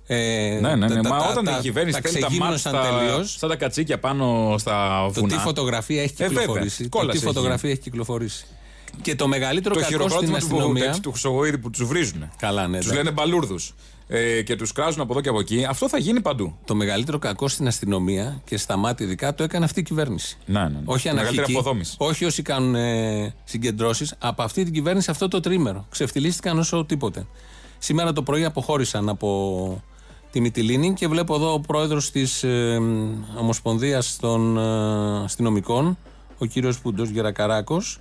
Ε, Ναι, ναι, ναι. τα- Μα τα- όταν τα- η κυβέρνηση τα στέλνει τα μάτια ξεγύμνωσαν τελείως. στα, σαν τα κατσίκια πάνω στα Το βουνά. τι φωτογραφία έχει Ε, βέβαια. κυκλοφορήσει. το Κόλαση τι έχει φωτογραφία έχει κυκλοφορήσει. Και το μεγαλύτερο Το κακό στην χειροκρότημα του, αστυνομία. του, του Χρυσογοίδη που τους βρίζουν. Καλά, ναι, Τους εντάξει. λένε μπαλούρδους. Ε, και τους κράζουν από εδώ και από εκεί. Αυτό θα γίνει παντού. Το μεγαλύτερο κακό στην αστυνομία και στα μάτια ειδικά το έκανε αυτή η κυβέρνηση. Ναι, ναι, ναι. Όχι Μεγαλύτερη αναρχική. αποδόμηση. Όχι όσοι κάνουν ε, συγκεντρώσεις. Από αυτή την κυβέρνηση αυτό το τρίμερο. Ξεφτυλίστηκαν όσο τίποτε. Σήμερα το πρωί αποχώρησαν από τη Μυτιλίνη και βλέπω εδώ ο πρόεδρος της ε, Ομοσπονδίας των ε, Αστυνομικών, ο κύριος Πούντο Γερακαράκος,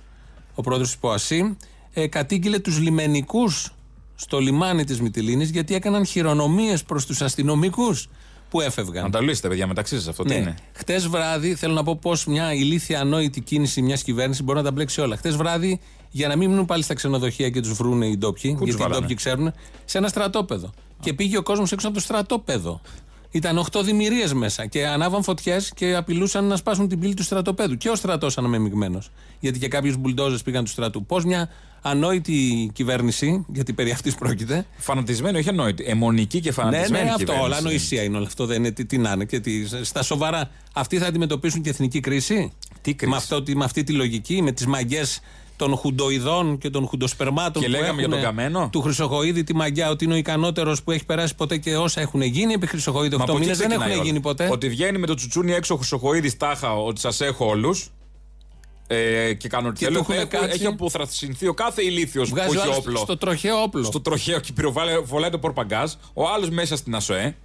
ο πρόεδρος της ΠΟΑΣΥ, ε, κατήγγειλε τους λιμενικούς στο λιμάνι της Μυτιλίνης γιατί έκαναν χειρονομίες προς τους αστυνομικούς που έφευγαν. Να τα λύσετε, παιδιά, μεταξύ σας αυτό τι Ναι. είναι. Χτες βράδυ, θέλω να πω πώ μια ηλίθια ανόητη κίνηση μιας κυβέρνησης μπορεί να τα μπλέξει όλα. Χτες βράδυ, για να μην μείνουν πάλι στα ξενοδοχεία και τους βρούνε οι ντόπιοι, τους γιατί οι βάλανε; ντόπιοι ξέρουν, σε ένα στρατόπεδο. Και πήγε ο κόσμος έξω από το στρατόπεδο. Ήταν 8 δημιουργίες μέσα και ανάβαν φωτιές και απειλούσαν να σπάσουν την πύλη του στρατοπέδου. Και ο στρατός αναμεμειγμένο. Γιατί και κάποιους μπουλντόζες πήγαν του στρατού. Πώς μια ανόητη κυβέρνηση, γιατί περί αυτής πρόκειται, Φανατισμένη, όχι ανόητη. Αιμονική και ναι, φανατισμένη. ναι, αυτό. κυβέρνηση. Όλα ανοησία είναι όλο αυτό. Δεν είναι τι, τι να είναι. Και τι, στα σοβαρά, αυτοί θα αντιμετωπίσουν και εθνική κρίση; Τι κρίση; Με, αυτό, τη- με αυτή τη λογική, με τις μαγκέ των χουντοειδών και των χουντοσπερμάτων Και που λέγαμε για έχουν, τον Καμένο. του Χρυσοχοίδη τη μαγιά ότι είναι ο ικανότερος που έχει περάσει ποτέ και όσα έχουν γίνει επί Χρυσοχοίδη Μα 8 από εκεί μήνες δεν ξεκινάει έχουν όλα. γίνει ποτέ. Ότι βγαίνει με το τσουτσούνι έξω ο Χρυσοχοίδης τάχα ότι σας έχω όλους. Ε, και κάνω ό,τι Και θέλω. του έχουν Έχω- κάτσει. Έχει αποθρασινθεί ο κάθε ηλίθιος που Βγάζει ο έχει άλλος όπλο. στο τροχαίο όπλο. Στο τροχαίο και πυροβάλλει- βολάει το πορπαγκάζ. Ο άλλος μέσα στην ΑΣΟΕ.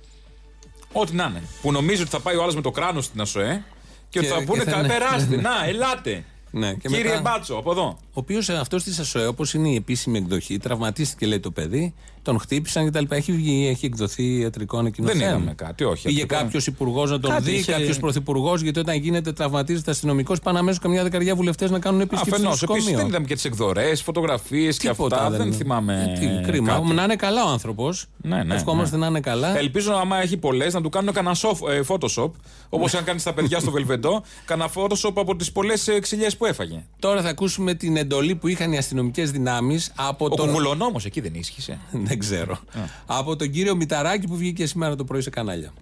Ό,τι να είναι. Που νομίζει ότι θα πάει ο άλλος με το κράνος στην ΑΣΟΕ. Και, ότι Και- θα και πούνε θα κα, είναι- περάστε. Να, ελάτε. Ναι, και Κύριε μετά- Μπάτσο, από εδώ. Ο οποίος αυτός της ΑΣΟΕ, όπως είναι η επίσημη εκδοχή, τραυματίστηκε λέει το παιδί, τον χτύπησαν κτλ. Έχει βγει, έχει εκδοθεί ιατρικό ανακοινωθέν. Δεν είδαμε κάτι, όχι. Πήγε αυτό το- κάποιος υπουργός να τον Κάτι δει, είχε- κάποιος πρωθυπουργός, γιατί όταν γίνεται τραυματίζεται αστυνομικός, πάνε αμέσως καμιά δεκαριά βουλευτές να κάνουν επίσκεψη στο Αφενός, επίσης νοσοκομείο. δεν είδαμε και τις εκδορές, φωτογραφίες και Τίποτα αυτά. Δεν, είναι. θυμάμαι. Ε, τι, κρίμα. κάτι. Να είναι καλά ο άνθρωπος. Ναι, ναι, Ευχόμαστε ναι. να είναι καλά. Ελπίζω άμα έχει πολλές να του κάνουν κανένα soft- ε, Photoshop. Όπως αν κάνεις στα παιδιά στο Βελβεντό, κανένα Photoshop από τις πολλές ξυλιές που έφαγε. Τώρα θα ακούσουμε την εντολή που είχαν οι αστυνομικές δυνάμεις από Ο τον. κουγουλονόμο εκεί δεν ίσχυσε. Δεν ξέρω. Από τον κύριο Μηταράκη που βγήκε σήμερα το πρωί σε κανάλια.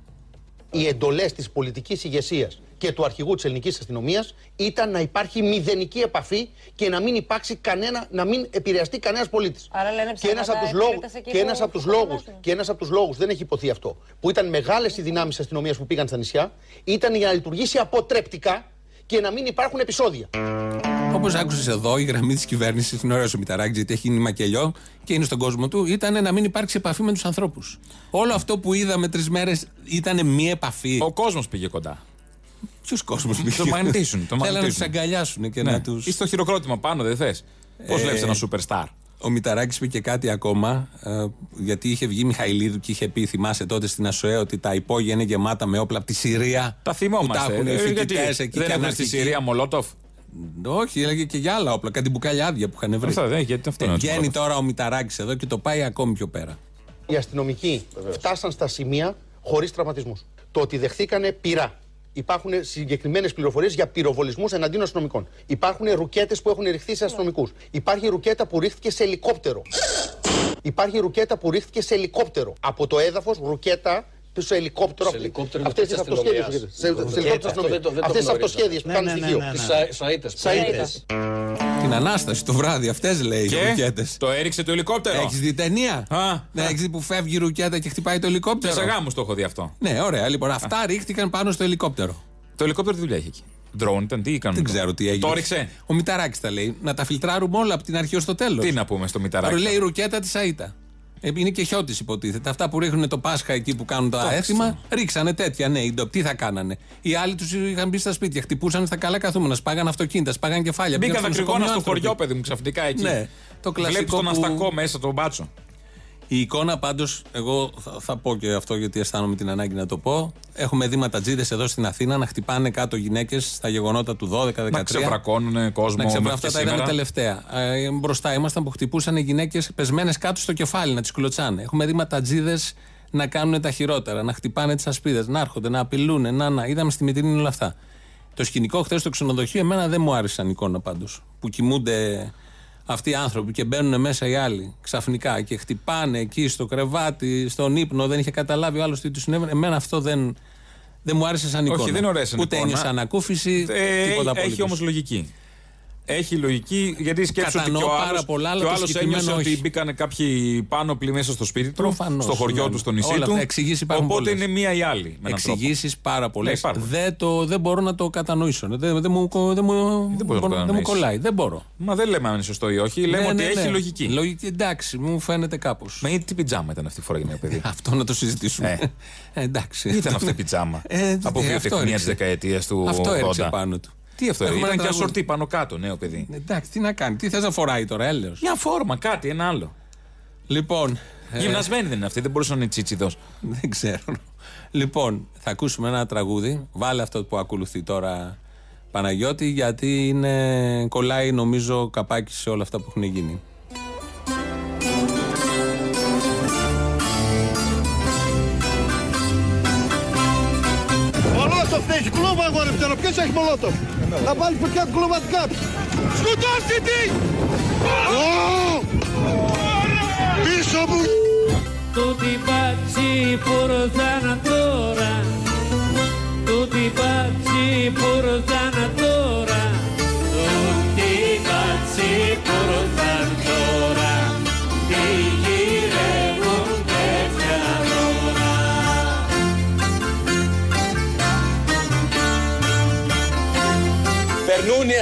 οι εντολές της πολιτικής ηγεσίας και του αρχηγού της ελληνικής αστυνομίας ήταν να υπάρχει μηδενική επαφή και να μην υπάρξει κανένα, να μην επηρεαστεί κανένας πολίτης. Άρα λένε Και ένας ψέματα, από τους λόγους, επιλέκτες εκεί και που ένας από τους φοβόμαστε. λόγους, και ένας από τους λόγους, δεν έχει υποθεί αυτό, που ήταν μεγάλες οι δυνάμεις της αστυνομίας που πήγαν στα νησιά, ήταν για να λειτουργήσει αποτρεπτικά και να μην υπάρχουν επεισόδια. Όπως άκουσες εδώ, η γραμμή της κυβέρνησης, είναι ωραίο ο Μηταράκη, γιατί έχει γίνει μακελιό και είναι στον κόσμο του, ήταν να μην υπάρξει επαφή με τους ανθρώπους. Όλο αυτό που είδαμε τρεις μέρες ήταν μία επαφή. Ο κόσμος πήγε κοντά. Ποιος κόσμος πήγε. Το μαγνητήσουν. Το Θέλανε να τους μαγνητήσουν. αγκαλιάσουν και Ναι. να του. Ή στο χειροκρότημα πάνω, δεν θες; Πώς Ε, βλέπεις ένα superstar; Ο Μηταράκης είπε και κάτι ακόμα, ε, γιατί είχε βγει Μιχαηλίδου και είχε πει, θυμάσαι τότε στην ΑΣΟΕ, ότι τα υπόγεια είναι γεμάτα με όπλα από τη Συρία. Τα Που θυμόμαστε. τα έχουν οι Ε, φοιτητές γιατί εκεί δεν και έχουν στη αναρχικοί. Συρία Μολότοφ; Όχι, έλεγε και για άλλα όπλα, κάτι μπουκάλια άδεια που είχαν βρει. Αυτά δεν, γιατί αυτό Ε, είναι ο Βγαίνει Μολότοφ. τώρα ο Μηταράκης εδώ και το πάει ακόμη πιο πέρα. Οι αστυνομικοί φτάσαν στα σημεία χωρίς τραυματισμούς. Το ότι δεχθήκανε πυρά. Υπάρχουν συγκεκριμένες πληροφορίες για πυροβολισμούς εναντίον αστυνομικών. Υπάρχουν ρουκέτες που έχουν ρηχθεί σε αστυνομικούς. Υπάρχει ρουκέτα που ρίχθηκε σε ελικόπτερο. Υπάρχει ρουκέτα που ρίχθηκε σε ελικόπτερο. Από το έδαφος, ρουκέτα σε ελικόπτερο. Σε ελικόπτερο Αυτές της τις αυτοσχέδιες. αστυνομίας. Σε, σε Ρουκέτα, ελικόπτερο αυτό δεν το- δεν το Αυτές τις γνώριζα. αυτοσχέδιες που Ναι, κάνουν ναι, ναι, στοιχείο. ναι, ναι. Τις σα- σαΐτες. Σαΐτες. Την Ανάσταση το βράδυ, αυτές λέει οι Και ρουκέτες. το έριξε το ελικόπτερο. Έχεις δει ταινία; Α, Ναι, έχεις δει που φεύγει η ρουκέτα και χτυπάει το ελικόπτερο; Σε γάμου το έχω δει αυτό. Ναι, ωραία. Λοιπόν, αυτά ρίχτηκαν πάνω στο ελικόπτερο. Το ελικόπτερο τι δουλειά είχε εκεί; Drone ήταν, τι έκαναν. Δεν ξέρω τι έγινε. Το έριξε; Ο Μηταράκης τα λέει. Να τα φιλτράρουμε όλα από την αρχή ως το τέλος. Τι να πούμε στο μηταράκι. Λέει η ρουκέτα της ΑΕΤΑ. Ε, Είναι και χιώτης υποτίθεται. Αυτά που ρίχνουν το Πάσχα εκεί που κάνουν τα Εντάξει. έθιμα, ρίξανε τέτοια. Ναι, οι ντοπ- τι θα κάνανε; Οι άλλοι τους είχαν μπει στα σπίτια, χτυπούσαν στα καλά καθούμενα, σπάγαν αυτοκίνητα, σπάγαν κεφάλια. Μπήκαν πήγαν στο δακρυγόνα στο νοσοκομείο χωριό, άνθρωποι. παιδί μου, ξαφνικά εκεί. Ναι, το Βλέπεις κλασικό τον που- αστακό μέσα, τον μπάτσο. Η εικόνα πάντως, εγώ θα, θα πω και αυτό γιατί αισθάνομαι την ανάγκη να το πω. Έχουμε δει ματατζίδες εδώ στην Αθήνα να χτυπάνε κάτω γυναίκες στα γεγονότα του 12-13. Να ξεβρακώνουν κόσμο Να ξεβρακώνουν. μέχρι Αυτά και τα είδαμε σήμερα. τελευταία. Ε, μπροστά ήμασταν που χτυπούσαν οι γυναίκες πεσμένες κάτω στο κεφάλι, να τις κλωτσάνε. Έχουμε δει ματατζίδες να κάνουν τα χειρότερα, να χτυπάνε τις ασπίδες, να έρχονται, να απειλούν. Να, να. Είδαμε στη Μητρίνη όλα αυτά. Το σκηνικό χθες στο ξενοδοχείο, εμένα δεν μου άρεσε σαν εικόνα πάντως. Που κοιμούνται αυτοί οι άνθρωποι και μπαίνουν μέσα οι άλλοι ξαφνικά και χτυπάνε εκεί στο κρεβάτι, στον ύπνο, δεν είχε καταλάβει ο άλλος τι τους συνέβαινε. Εμένα αυτό δεν, δεν μου άρεσε σαν εικόνα. Όχι, δεν είναι ωραία σαν Ούτε εικόνα. ένιωσα ανακούφιση, Ε, τίποτα έχει απολύτως. όμως λογική. Έχει λογική, γιατί σκέψου ότι και Κατανοώ ο πάρα άλλος, πολλά, αλλά και ο το άλλος συγκεκριμένο ένιωσε ότι όχι. μπήκαν κάποιοι πάνω μέσα στο σπίτι του, Προφανώς, στο χωριό ναι. του, στο νησί Όλα του. αυτά, εξηγήσεις υπάρχουν Οπότε πολλές. είναι μία ή άλλη. με έναν τρόπο. Εξηγήσεις πάρα πολλές. Ναι, υπάρχουν. δεν, το, δεν μπορώ να το κατανοήσω. Δεν, δεν, μου, δεν, μου, μπορείς να το δεν μου κατανοήσεις. κολλάει. Δεν μπορώ. Μα δεν λέμε αν είναι σωστό ή όχι, λέμε Ναι, ότι ναι, έχει ναι. λογική. Λογική, εντάξει, μου φαίνεται κάπως. Μα τι πιτζάμα ήταν αυτή η φορά για ένα παιδί; Αυτό να το συζητήσουμε. Ε, εντάξει. Ήταν αυτή η πιτζάμα. Ε, από ε, βιοτεχνία αυτό της έριξε. δεκαετίας του 80. Αυτό έριξε πάνω του. Τι αυτό, Έχουμε ήταν ένα και τραγούδι. ασορτή πάνω κάτω, νέο παιδί. Εντάξει, τι να κάνει, τι θες να φοράει τώρα, έλεος. Μια φόρμα, κάτι, ένα άλλο. Λοιπόν. ε, Γυμνασμένη δεν είναι αυτή, δεν μπορούσε να είναι τσίτσιδος. Δεν ξέρω. Λοιπόν, θα ακούσουμε ένα τραγούδι. Βάλε αυτό που ακολουθεί τώρα, Παναγιώτη, γιατί είναι, κολλάει νομίζω καπάκι σε όλα αυτά που έχουν γίνει. Μολότοφ δεν έχεις κλούβα αγόρι πτέρω. Ποιος έχει μολότοφ; Θα βάλει φωτιά την κλούβα την κάψει. Σκοτώστε τη! Ω! Πίσω μου! Tutti pazzi portano ancora, tutti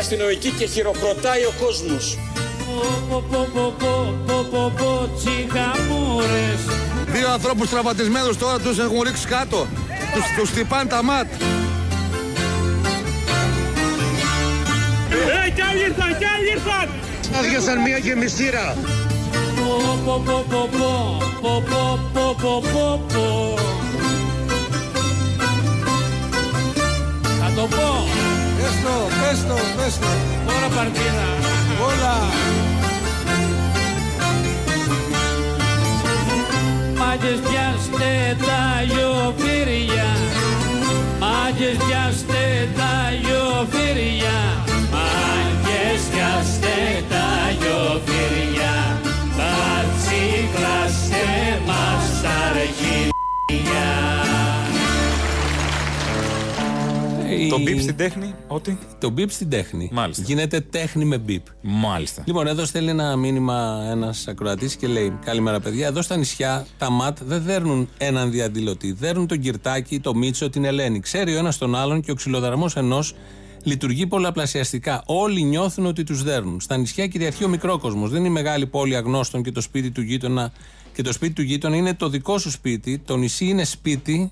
αστυνοϊκή και χειροκροτάει ο κόσμος. Δύο ανθρώπους τραυματισμένους τώρα τους έχουν ρίξει κάτω. Τους, τους χτυπάνε τα μάτ. Ε, κι άλλοι ήρθαν, κι άλλοι ήρθαν! Άδειασαν μία γεμιστήρα. Θα το πω. Πες το, πες το, πες το. Τώρα παρτίδα Όλα. Μάγκες πιάστε τα λιοφύρια Μάγκες πιάστε τα λιοφύρια Μάγκες πιάστε τα λιοφύρια Θα τσικλάστε μας τα Το μπιπ στην τέχνη, ότι; Το μπιπ στην τέχνη. Μάλιστα. Γίνεται τέχνη με μπιπ. Μάλιστα. Λοιπόν, εδώ στέλνει ένα μήνυμα ένας ακροατής και λέει: Καλημέρα, παιδιά. Εδώ στα νησιά τα ματ δεν δέρνουν έναν διαδηλωτή. Δέρνουν τον Κυρτάκη, τον Μίτσο, την Ελένη. Ξέρει ο ένας τον άλλον και ο ξυλοδαρμός ενός λειτουργεί πολλαπλασιαστικά. Όλοι νιώθουν ότι τους δέρνουν. Στα νησιά κυριαρχεί ο μικρό κόσμο. Δεν είναι η μεγάλη πόλη αγνώστων και το σπίτι του γείτονα. Και το σπίτι του γείτονα είναι το δικό σου σπίτι. Το νησί είναι σπίτι.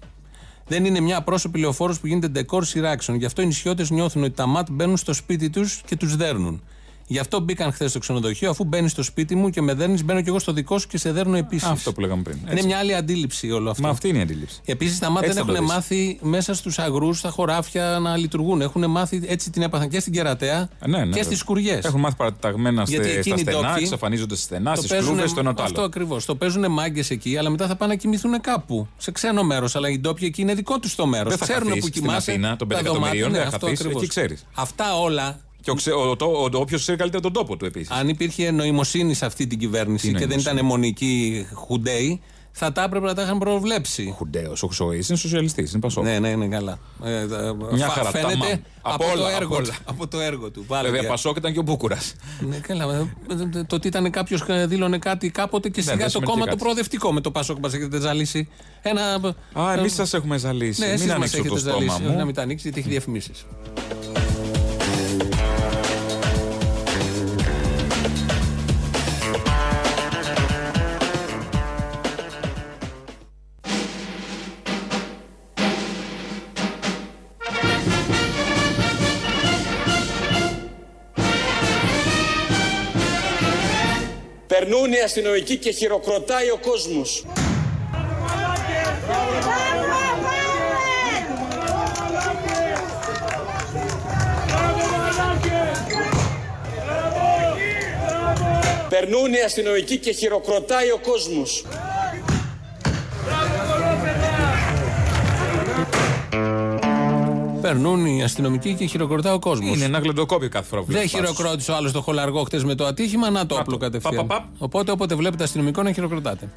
Δεν είναι μια πρόσωπη λεωφόρος που γίνεται ντεκόρ σειράξεων. Γι' αυτό οι νησιώτες νιώθουν ότι τα ματ μπαίνουν στο σπίτι τους και τους δέρνουν. Γι' αυτό μπήκαν χθες στο ξενοδοχείο, αφού μπαίνεις στο σπίτι μου και με δέρνεις, μπαίνω κι εγώ στο δικό σου και σε δέρνω επίσης. Αυτό που λέγαμε πριν. Είναι Έτσι. μια άλλη αντίληψη όλο αυτό. Μα αυτή είναι η αντίληψη. Επίσης τα ΜΑΤ Έτσι δεν θα το έχουν δεις. μάθει μέσα στους αγρούς, στα χωράφια να λειτουργούν. Έχουν μάθει έτσι την έπαθαν και στην κερατέα Ναι, ναι, και στις βέβαια. σκουριέ. Έχουν μάθει παραταγμένα Γιατί στα εκείνοι οι στενά, ντόπιοι εξαφανίζονται στι στενά, το στις παίζουνε- κλούβες, το ένα το Αυτό άλλο. ακριβώς. Το παίζουν μάγκες εκεί, αλλά μετά θα πάνε να κοιμηθούν κάπου. Σε ξένο μέρος. Αλλά οι ντόπιοι εκεί είναι δικό τους το μέρος. Δεν θα Ξέρουν χαθείς που στην κοιμάσαι. Αθήνα των τα 5 δωμάτια, εκατομμυρίων, ναι, δεν θα αυτό χαθείς, ακριβώς. εκεί ξέρεις. Αυτά όλα Και ο, ξε, ο, το, ο, όποιος ξέρει καλύτερα τον τόπο του επίσης. αν υπήρχε νοημοσύνη σε αυτή την κυβέρνηση Τι και δεν νοημοσύνη; ήταν αιμονική χουντέι, θα τα έπρεπε να τα είχαν προβλέψει. Χουντέος, ο Χρυσοή είναι σοσιαλιστής, είναι πασό. Ναι, ναι, ναι, καλά. Ε, τα- Μια φα- χαρά, τα Φαίνεται μάμ. από, Από το όλα, έργο, από όλα. από το έργο του. Βάλε Βέβαια, μια- Πασόκ ήταν και ο Μπούκουρας. Ναι, καλά. ε, ε, Το ότι ήταν κάποιος δήλωνε κάτι κάποτε και Ναι, σιγά δεν το σημαίνει κόμμα και το κάτι. προοδευτικό με το Πασόκ μας έχετε ζαλίσει. Ένα, Α, εμείς ε, σας έχουμε ζαλίσει. Ναι, εσείς Μην μας ανοίξω το έχετε στόμα ζαλίσει. Να μου. μην τα ανοίξει γιατί έχει διαφημίσεις. Περνούν οι αστυνομικοί και χειροκροτάει ο κόσμος. Περνούν οι αστυνομικοί και χειροκροτάει ο κόσμος. Περνούν οι αστυνομικοί και χειροκροτάει ο κόσμος. Είναι ένα γλεντοκόπιο κάθε φορά που Δεν βλέπεις πάσους. χειροκρότησε ο άλλος το χολαργό χτες με το ατύχημα, να το όπλο κατευθείαν. πα, πα, πα. Οπότε όποτε βλέπετε αστυνομικό να χειροκροτάτε.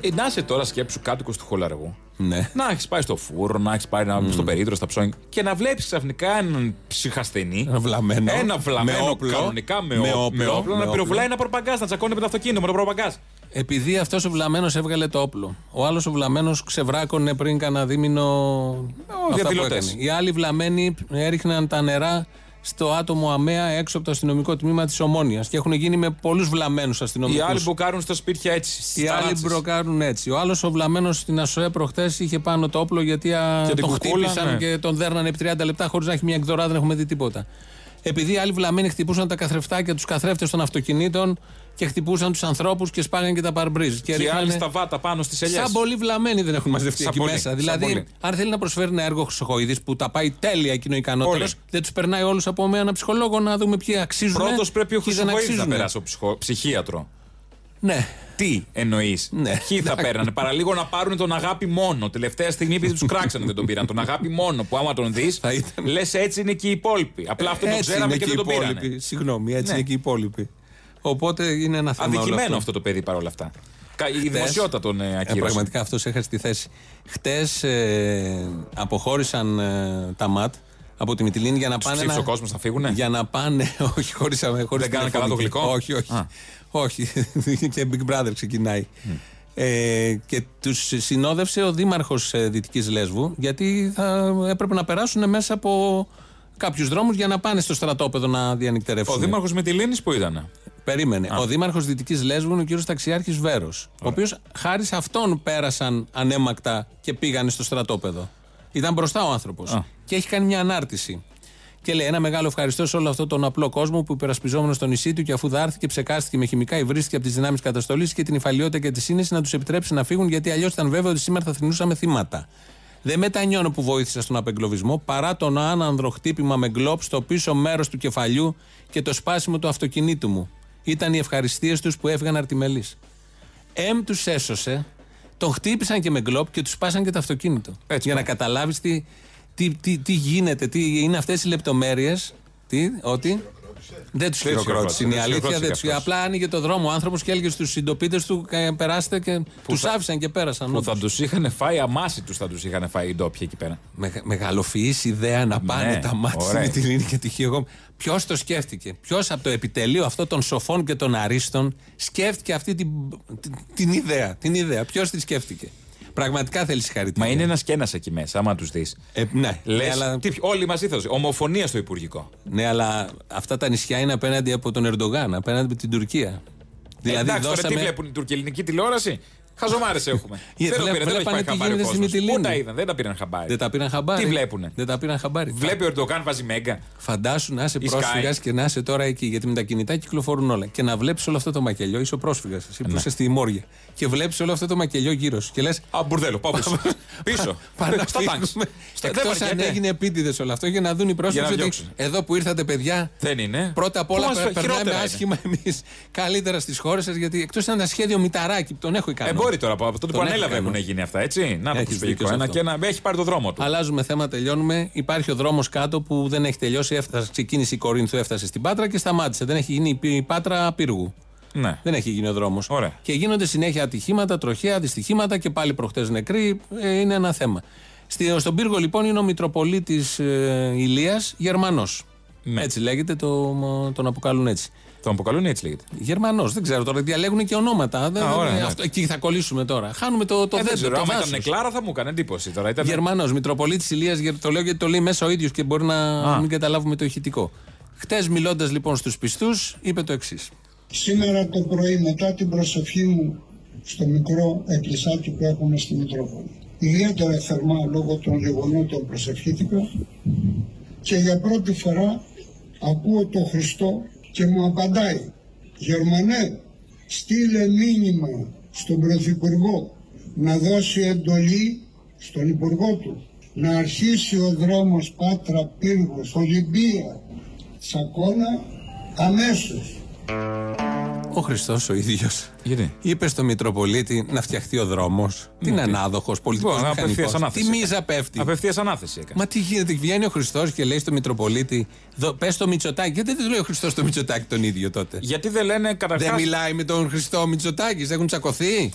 Ε, να είσαι τώρα σκέψου κάτοικος του χολαργού. Ναι. Να έχεις πάει στο φούρνο, να έχεις πάει να, στο περίδρο, στα ψώνια και να βλέπεις ξαφνικά έναν ψυχασθενή. Ένα βλαμμένο. Ένα βλαμμένο Με όπλο. κανονικά με, Με όπλο, όπλο. με όπλο, Με να πυροβουλάει ένα προπαγκάζ, να τσακώνει με το αυτοκίνητο με το προπαγκάζ. Επειδή αυτός ο βλαμμένος έβγαλε το όπλο. Ο άλλος ο βλαμμένος ξεβράκωνε πριν κανένα δίμηνο. αυτά που διαδηλωτές. έκανε. Οι άλλοι βλαμμένοι έριχναν τα νερά στο άτομο αμαία έξω από το αστυνομικό τμήμα της Ομόνιας. Και έχουν γίνει με πολλούς βλαμμένους Οι αστυνομικού. άλλοι μπουκάρουν στα σπίτια έτσι. στις Οι άλλοι ταράτσες. μπροκάρουν έτσι. Ο άλλος ο βλαμμένος στην ΑΣΟΕ προχθές είχε πάνω το όπλο γιατί α, Και την τον κουκούλα, χτύπησαν ναι. και τον δέρνανε επί 30 λεπτά χωρίς να έχει μια εκδορά, δεν έχουμε δει τίποτα. Επειδή οι άλλοι βλαμμένοι χτυπούσαν τα καθρεφτάκια, τους καθρέφτες των αυτοκινήτων και χτυπούσαν τους ανθρώπους και σπάγαν και τα παρμπρίζ. Και οι ρίχνανε- άλλοι στα βάτα πάνω στις ελιές. Σαν πολύ βλαμμένοι δεν έχουν μαζευτεί Σαν εκεί πολύ, μέσα. σαν Δηλαδή, πολύ. αν θέλει να προσφέρει ένα έργο Χρυσοχοίδης που τα πάει τέλεια εκείνο ικανότερος, Όλοι. δεν τους περνάει όλους από με ένα ψυχολόγο να δούμε ποιοι αξίζουν. Πρώτος πρέπει ο ποιοι δεν Χρυσοκοίδη να αξίζουν. περάσει ο ψυχο- ψυχίατρο. Ναι. Τι εννοείς; Ναι. Ποιοι θα παίρνανε; Παραλίγο να πάρουν τον αγάπη μόνο. Τελευταία στιγμή επειδή τους κράξανε δεν τον πήραν. Τον αγάπη μόνο που άμα τον δεις, Θα ήταν- λες έτσι είναι και οι υπόλοιποι. Απλά αυτό το Έτσι ξέραμε είναι και και δεν οι τον πήρανε. υπόλοιποι. Συγγνώμη, έτσι Ναι. είναι και οι υπόλοιποι. Οπότε είναι ένα θέμα. όλο Αδικημένο αυτό το παιδί παρόλα αυτά. Κα- Η δημοσιότητα τον ε, Ε, ακύρωσε. πραγματικά αυτός έχασε τη θέση. Χτε ε, αποχώρησαν ε, τα ματ από τη Μυτιλίνη για να Τους πάνε. ψήφισε να- ο κόσμος να φύγουνε; Για να πάνε. Όχι, χωρί Δεν κάνανε καλά το γλυκό; Όχι, όχι. Α. όχι. και Big Brother ξεκινάει. Ε, και τους συνόδευσε ο δήμαρχος Δυτικής Λέσβου, γιατί θα έπρεπε να περάσουν μέσα από κάποιους δρόμους για να πάνε στο στρατόπεδο να διανυκτερεύσουν. Ο Δήμαρχος Μητυλίνη που ήταν. Περίμενε. Ο Δήμαρχος Δυτικής Λέσβου είναι ο κύριος Ταξιάρχης Βέρος. Ο οποίος χάρη σε αυτόν πέρασαν ανέμακτα και πήγανε στο στρατόπεδο. Ήταν μπροστά ο άνθρωπος. Και έχει κάνει μια ανάρτηση. Και λέει ένα μεγάλο ευχαριστώ σε όλο αυτόν τον απλό κόσμο που υπερασπιζόμενος στο νησί του και αφού δάρθηκε, ψεκάστηκε με χημικά, υβρίστηκε από τις δυνάμεις καταστολής και την υφαλιότητα και τη σύνεση να τους επιτρέψει να φύγουν γιατί αλλιώς ήταν βέβαιο ότι σήμερα θα θρυνούσαμε θύματα. Δεν μετανιώνω που βοήθησα στον απεγκλωβισμό παρά τον άνανδρο χτύπημα με γκλόπ στο πίσω μέρος του κεφαλιού και το σπάσιμο του αυτοκινήτου μου. Ήταν οι ευχαριστίες τους που έφυγαν αρτιμελεί. Εμ τους έσωσε, τον χτύπησαν και με γκλόπ και τους σπάσαν και το αυτοκίνητο. Για να καταλάβεις τι, τι, τι, τι γίνεται, τι είναι αυτές οι λεπτομέρειες. Τι, ότι. Δεν τους Δεν τους χειροκρότησε. Είναι η χειροκρότησε. αλήθεια. Δεν Δεν τους τους... Απλά άνοιγε το δρόμο ο άνθρωπος και έλεγε στους συντοπίτες του: «Ε, Περάστε και τους θα- άφησαν και πέρασαν. Που όντως. θα τους είχαν φάει αμάση τους, θα τους είχαν φάει οι ντόπιοι εκεί πέρα. Με, μεγαλοφυής ιδέα να πάνε Ναι, τα μάτια ωραία. με τη Λίνη και τη Χιεγόμ. Ποιος το σκέφτηκε, Ποιος από το επιτελείο αυτών των σοφών και των αρίστων σκέφτηκε αυτή την, την, την ιδέα. Την ιδέα; Ποιος τη σκέφτηκε; Πραγματικά θέλεις συγχαρητήρια. Μα είναι ένας και ένας εκεί μέσα, άμα τους δεις. Ε, ναι, Λες, ναι, αλλά, τι, όλοι μαζί θα δώσει. Ομοφωνία στο Υπουργικό. ναι, αλλά αυτά τα νησιά είναι απέναντι από τον Ερντογάν, απέναντι από την Τουρκία. Δηλαδή, Εντάξει, τώρα τι βλέπουν η τουρκελινική τηλεόραση; Χαζομάρες έχουμε. Ε, δεν το βλέπ- πήραν, δεν το έχει βλέπανε πάρει τι χαμπάρι ο γίνεται στη κόσμος. Μυτιλίνη. Πού τα είδαν, δεν τα πήραν χαμπάρι. Δεν τα πήραν χαμπάρι. Τι βλέπουνε; Δεν τα πήραν χαμπάρι. Βλέπει ο Ερντογάν βάζει μέγκα. Φαντάσου να είσαι Η Sky. πρόσφυγας και να είσαι τώρα εκεί. Γιατί με τα κινητά κυκλοφορούν όλα. Και να βλέπεις όλο αυτό το μακελιό. Είσαι ο πρόσφυγας. Εσύ που Ναι. είσαι στη Μόρια. Και βλέπεις όλο αυτό το μακελιό γύρω σου. Και λες. Α, μπουρδέλο, πάμε πίσω. πίσω. Πάμε να Στα τάγκς. φύγουμε. Στα- Εκτός δεν αν βαριέται. έγινε επίτηδες όλο αυτό για να δουν οι πρόσφυγε να ότι διώξουν. εδώ που ήρθατε, παιδιά, Δεν είναι. πρώτα απ' Πού όλα μας πε- φε- περνάμε χειρότερα είναι. άσχημα εμείς καλύτερα στις χώρες σας. Γιατί εκτός αν ένα σχέδιο μηταράκι που τον έχω ικανό. Ε, μπορεί τώρα από τότε Τον που έχω ανέλαβε ικανό. έχουν γίνει αυτά, έτσι. Να το Έχεις προσφυγικό. δίκιο σε Ένα αυτό. και ένα. Έχει πάρει το δρόμο του. Αλλάζουμε θέμα, τελειώνουμε. Υπάρχει ο δρόμος κάτω που δεν έχει τελειώσει. Έφτασε, ξεκίνησε η Κορίνθου, έφτασε στην Πάτρα και σταμάτησε. Δεν έχει γίνει η πι- η Πάτρα πύργου. Ναι. Δεν έχει γίνει ο δρόμος. Ωραία. Και γίνονται συνέχεια ατυχήματα, τροχαία, δυστυχήματα και πάλι προχτές νεκροί. Ε, είναι ένα θέμα. Στη, στον πύργο λοιπόν είναι ο Μητροπολίτης ε, Ηλίας Γερμανός. Ναι. Έτσι λέγεται, το, τον αποκαλούν έτσι. Τον αποκαλούν έτσι λέγεται. Γερμανός, δεν ξέρω τώρα, διαλέγουν και ονόματα. Δεν- ωραία, δεν- ναι. αυτό, εκεί θα κολλήσουμε τώρα. Χάνουμε το, το Ε, δεν δέντρο, ξέρω, το άμα δάσος. ήταν Κλάρα θα μου έκανε εντύπωση τώρα. Ήταν... Γερμανός, Μητροπολίτης Ηλίας, το λέω γιατί το λέει μέσα ο ίδιος και μπορεί να Α. μην καταλάβουμε το ηχητικό. Χτες μιλώντας λοιπόν στους πιστούς, είπε το εξής. Σήμερα το πρωί μετά την προσευχή μου στο μικρό εκκλησάκι που έχουμε στη Μητρόπολη. Ιδιαίτερα θερμά λόγω των γεγονότων προσευχήθηκα και για πρώτη φορά ακούω τον Χριστό και μου απαντάει «Γερμανέ, στείλε μήνυμα στον Πρωθυπουργό να δώσει εντολή στον Υπουργό του. Να αρχίσει ο δρόμος Πάτρα Πύργος Ολυμπία Τσακώνα αμέσως Ο Χριστός ο ίδιος. Γιατί; Είπε στο Μητροπολίτη να φτιαχτεί ο δρόμος. Τι είναι ανάδοχος πολιτικός Λοιπόν, απευθείας μηχανικός. Τι ανάθεση. μίζα πέφτει. Απευθείας ανάθεση έκανε. Μα τι γίνεται, βγαίνει ο Χριστός και λέει στο Μητροπολίτη, πες το Μητσοτάκι. Γιατί δεν του λέει ο Χριστός το Μητσοτάκι τον ίδιο τότε; Γιατί δεν λένε καταρχά. Δεν μιλάει με τον Χριστό Μητσοτάκης, έχουν τσακωθεί;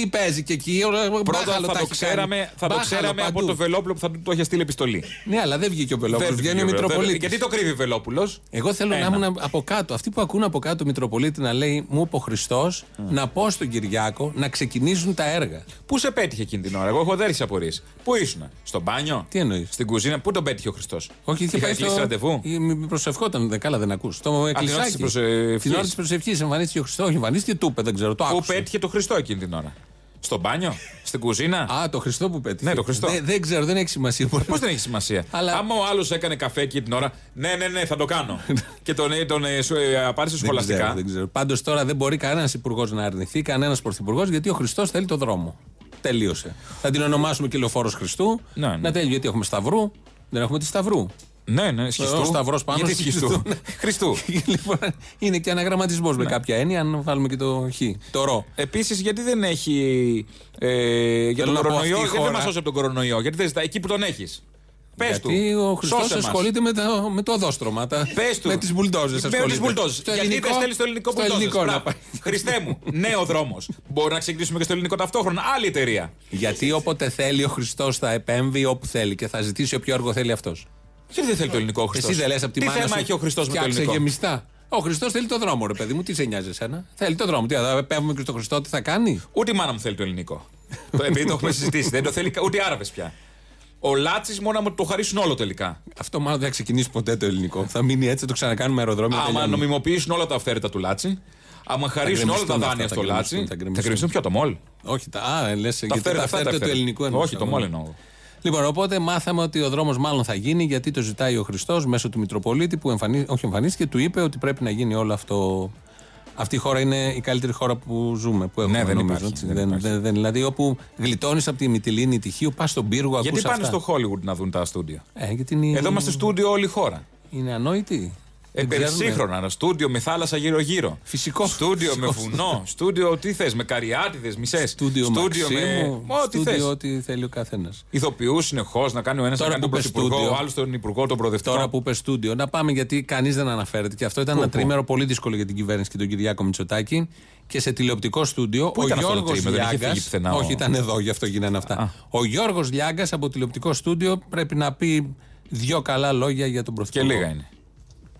Τι παίζει και εκεί, Πρώτα μπάχαλο θα τα το έχει ξέραμε, κάνει. θα το Μπάχαλο ξέραμε από παντού. το Βελόπουλο που θα του το είχε στείλει επιστολή. Ναι, αλλά δεν βγήκε ο Βελόπουλος, Δεν βγαίνει ο βγήκε βέβαια. Μητροπολίτης. Γιατί το κρύβει ο Βελόπουλος; Εγώ θέλω Ένα. να ήμουν από κάτω. Αυτοί που ακούνε από κάτω Μητροπολίτη να λέει Μου είπε ο Χριστός να πω στον Κυριάκο να ξεκινήσουν τα έργα. Πού σε πέτυχε εκείνη την ώρα, εγώ έχω δέρει απορίες. Πού ήσουν, στο μπάνιο, Τι εννοείς; στην κουζίνα, πού τον πέτυχε ο Χριστός; Όχι, είχε Είχα πάει κλείσει στο... ραντεβού; Ή μη προσευχόταν, δεν καλά δεν ακούς. Στο την ώρα εκκλησάκι. της προσευχής. Την ώρα της προσευχής εμφανίστηκε ο Χριστός. Όχι, εμφανίστηκε του είπε, δεν ξέρω. Το Πού άκουσα. πέτυχε το Χριστό εκείνη την ώρα; Στο μπάνιο, στην κουζίνα; Α, το Χριστό που πέτυχε. Ναι, το Χριστό. Δεν, δεν ξέρω, δεν έχει σημασία. Πώς δεν έχει σημασία; Αλλά- Άμα ο άλλος έκανε καφέ εκείνη την ώρα, ναι, ναι, ναι, θα το κάνω. και τον, ε, τον ε, σου, ε, απάντησε Δεν σχολαστικά. ξέρω, δεν ξέρω. Πάντως τώρα δεν μπορεί κανένας υπουργός να αρνηθεί, κανένας πρωθυπουργός, γιατί ο Χριστός θέλει το δρόμο. Τελείωσε. Θα την ονομάσουμε και λεωφόρο Χριστού. Ναι, ναι. Να τέλει, γιατί έχουμε Σταυρού. Δεν έχουμε τη Σταυρού. Ναι, ναι, σχιστού. Ο Σταυρός πάνω Γιατί στη σχιστού; Χριστού. λοιπόν, είναι και αναγραμματισμός με κάποια έννοια, αν βάλουμε και το χ. Το ρο. Επίσης, γιατί δεν έχει. Ε, για Θέλω τον να πω, κορονοϊό, αυτή η γιατί δεν χώρα- μας σώσει από τον κορονοϊό. Γιατί δεν ζητάει εκεί που τον έχεις. Πες του. Γιατί ο Χριστός Σώσε μας. ασχολείται με, τα, με το οδόστρωμα. Τα, Πες του. Με τις μπουλντόζες. Με τις μπουλντόζες. Γιατί δεν στέλνεις στο ελληνικό στο μπουλντόζες. ελληνικό να Μπράβο. πάει. Χριστέ μου, νέο δρόμος. Μπορεί να ξεκινήσουμε και στο ελληνικό ταυτόχρονα. Άλλη εταιρεία. Γιατί όποτε θέλει ο Χριστός θα επέμβει όπου θέλει και θα ζητήσει όποιο έργο θέλει αυτός. Γιατί δεν θέλει το ελληνικό ο Χριστός; Εσύ δεν λες από τη Τι μάνα θέμα σου, έχει ο Χριστός με το φτιάξε ελληνικό; γεμιστά. Ο Χριστός θέλει το δρόμο, ρε παιδί μου. Τι σε νοιάζει εσένα; Θέλει το δρόμο. Τι θα επέμβουμε και στο Χριστό, τι θα κάνει; Ούτε η μάνα μου θέλει το ελληνικό. το, επειδή το έχουμε συζητήσει. Δεν το θέλει κα- ούτε οι Άραβες πια. Ο Λάτσης μόνο να μου το χαρίσουν όλο τελικά. Αυτό μάλλον δεν θα ξεκινήσει ποτέ το ελληνικό. Θα μείνει έτσι, θα το ξανακάνουμε αεροδρόμιο. Άμα τελειώνει. νομιμοποιήσουν όλα τα αυθαίρετα του Λάτση, άμα χαρίσουν όλα τα γκρεμιστούν δάνεια αυτά, στο θα Λάτση. γκρεμιστούν, θα Θα γκρεμιστούν. γκρεμιστούν ποιο το μόλ. Όχι, τα, α, λες, γιατί αυθαίρετα, τα αυτά τα αυθαίρετα του αυθαίρετα. ελληνικού εννοούσα. Όχι, το μόλ εννοώ. Λοιπόν, οπότε μάθαμε ότι ο δρόμος μάλλον θα γίνει γιατί το ζητάει ο Χριστός μέσω του Μητροπολίτη που εμφανί... όχι εμφανίστηκε, του είπε ότι πρέπει να γίνει όλο αυτό. Αυτή η χώρα είναι η καλύτερη χώρα που ζούμε, που έχουμε Ναι, δεν νομίζω. υπάρχει, έτσι. δεν Δεν- υπάρχει. δεν- δεν- δηλαδή, όπου γλιτώνεις από τη Μυτιλίνη τυχείου, πας στον πύργο, Γιατί ακούς πάνε αυτά. στο Hollywood να δουν τα στούντιο. Ε, γιατί είναι... Εδώ είμαστε στούντιο όλη η χώρα. Είναι ανόητοι; Ε, Δεν ξέρουνε. περσύγχρονα, ένα στούντιο με θάλασσα γύρω-γύρω. Φυσικό. Στούντιο με Φυσικό. βουνό. Στούντιο τι θες, με καριάτιδε μισές. Στούντιο, με. Μαξίμου, Ό,τι θες. στούντιο ό,τι θέλει ο καθένας. Ηθοποιούς συνεχώς να κάνει ο ένας να Τώρα κάνει τον που πες πρωθυπουργό, στούντιο. ο άλλο τον υπουργό, τον προοδευτικό. Τώρα που είπε στούντιο, να πάμε γιατί κανείς δεν αναφέρεται. Και αυτό ήταν Πού, ένα πού; τρίμερο πολύ δύσκολο για την κυβέρνηση και τον Κυριάκο Μητσοτάκη. Και σε τηλεοπτικό στούντιο, Πού ο ήταν αυτό το Γιώργος τρίμερο, δεν είχε Λιάγκα. φύγει πουθενά ο- Όχι, ήταν εδώ, γι' αυτό γίνανε αυτά. Ο Γιώργος Λιάγκας από τηλεοπτικό στούντιο πρέπει να πει δύο καλά λόγια για τον Και Πρωθυπουργό. λίγα είναι.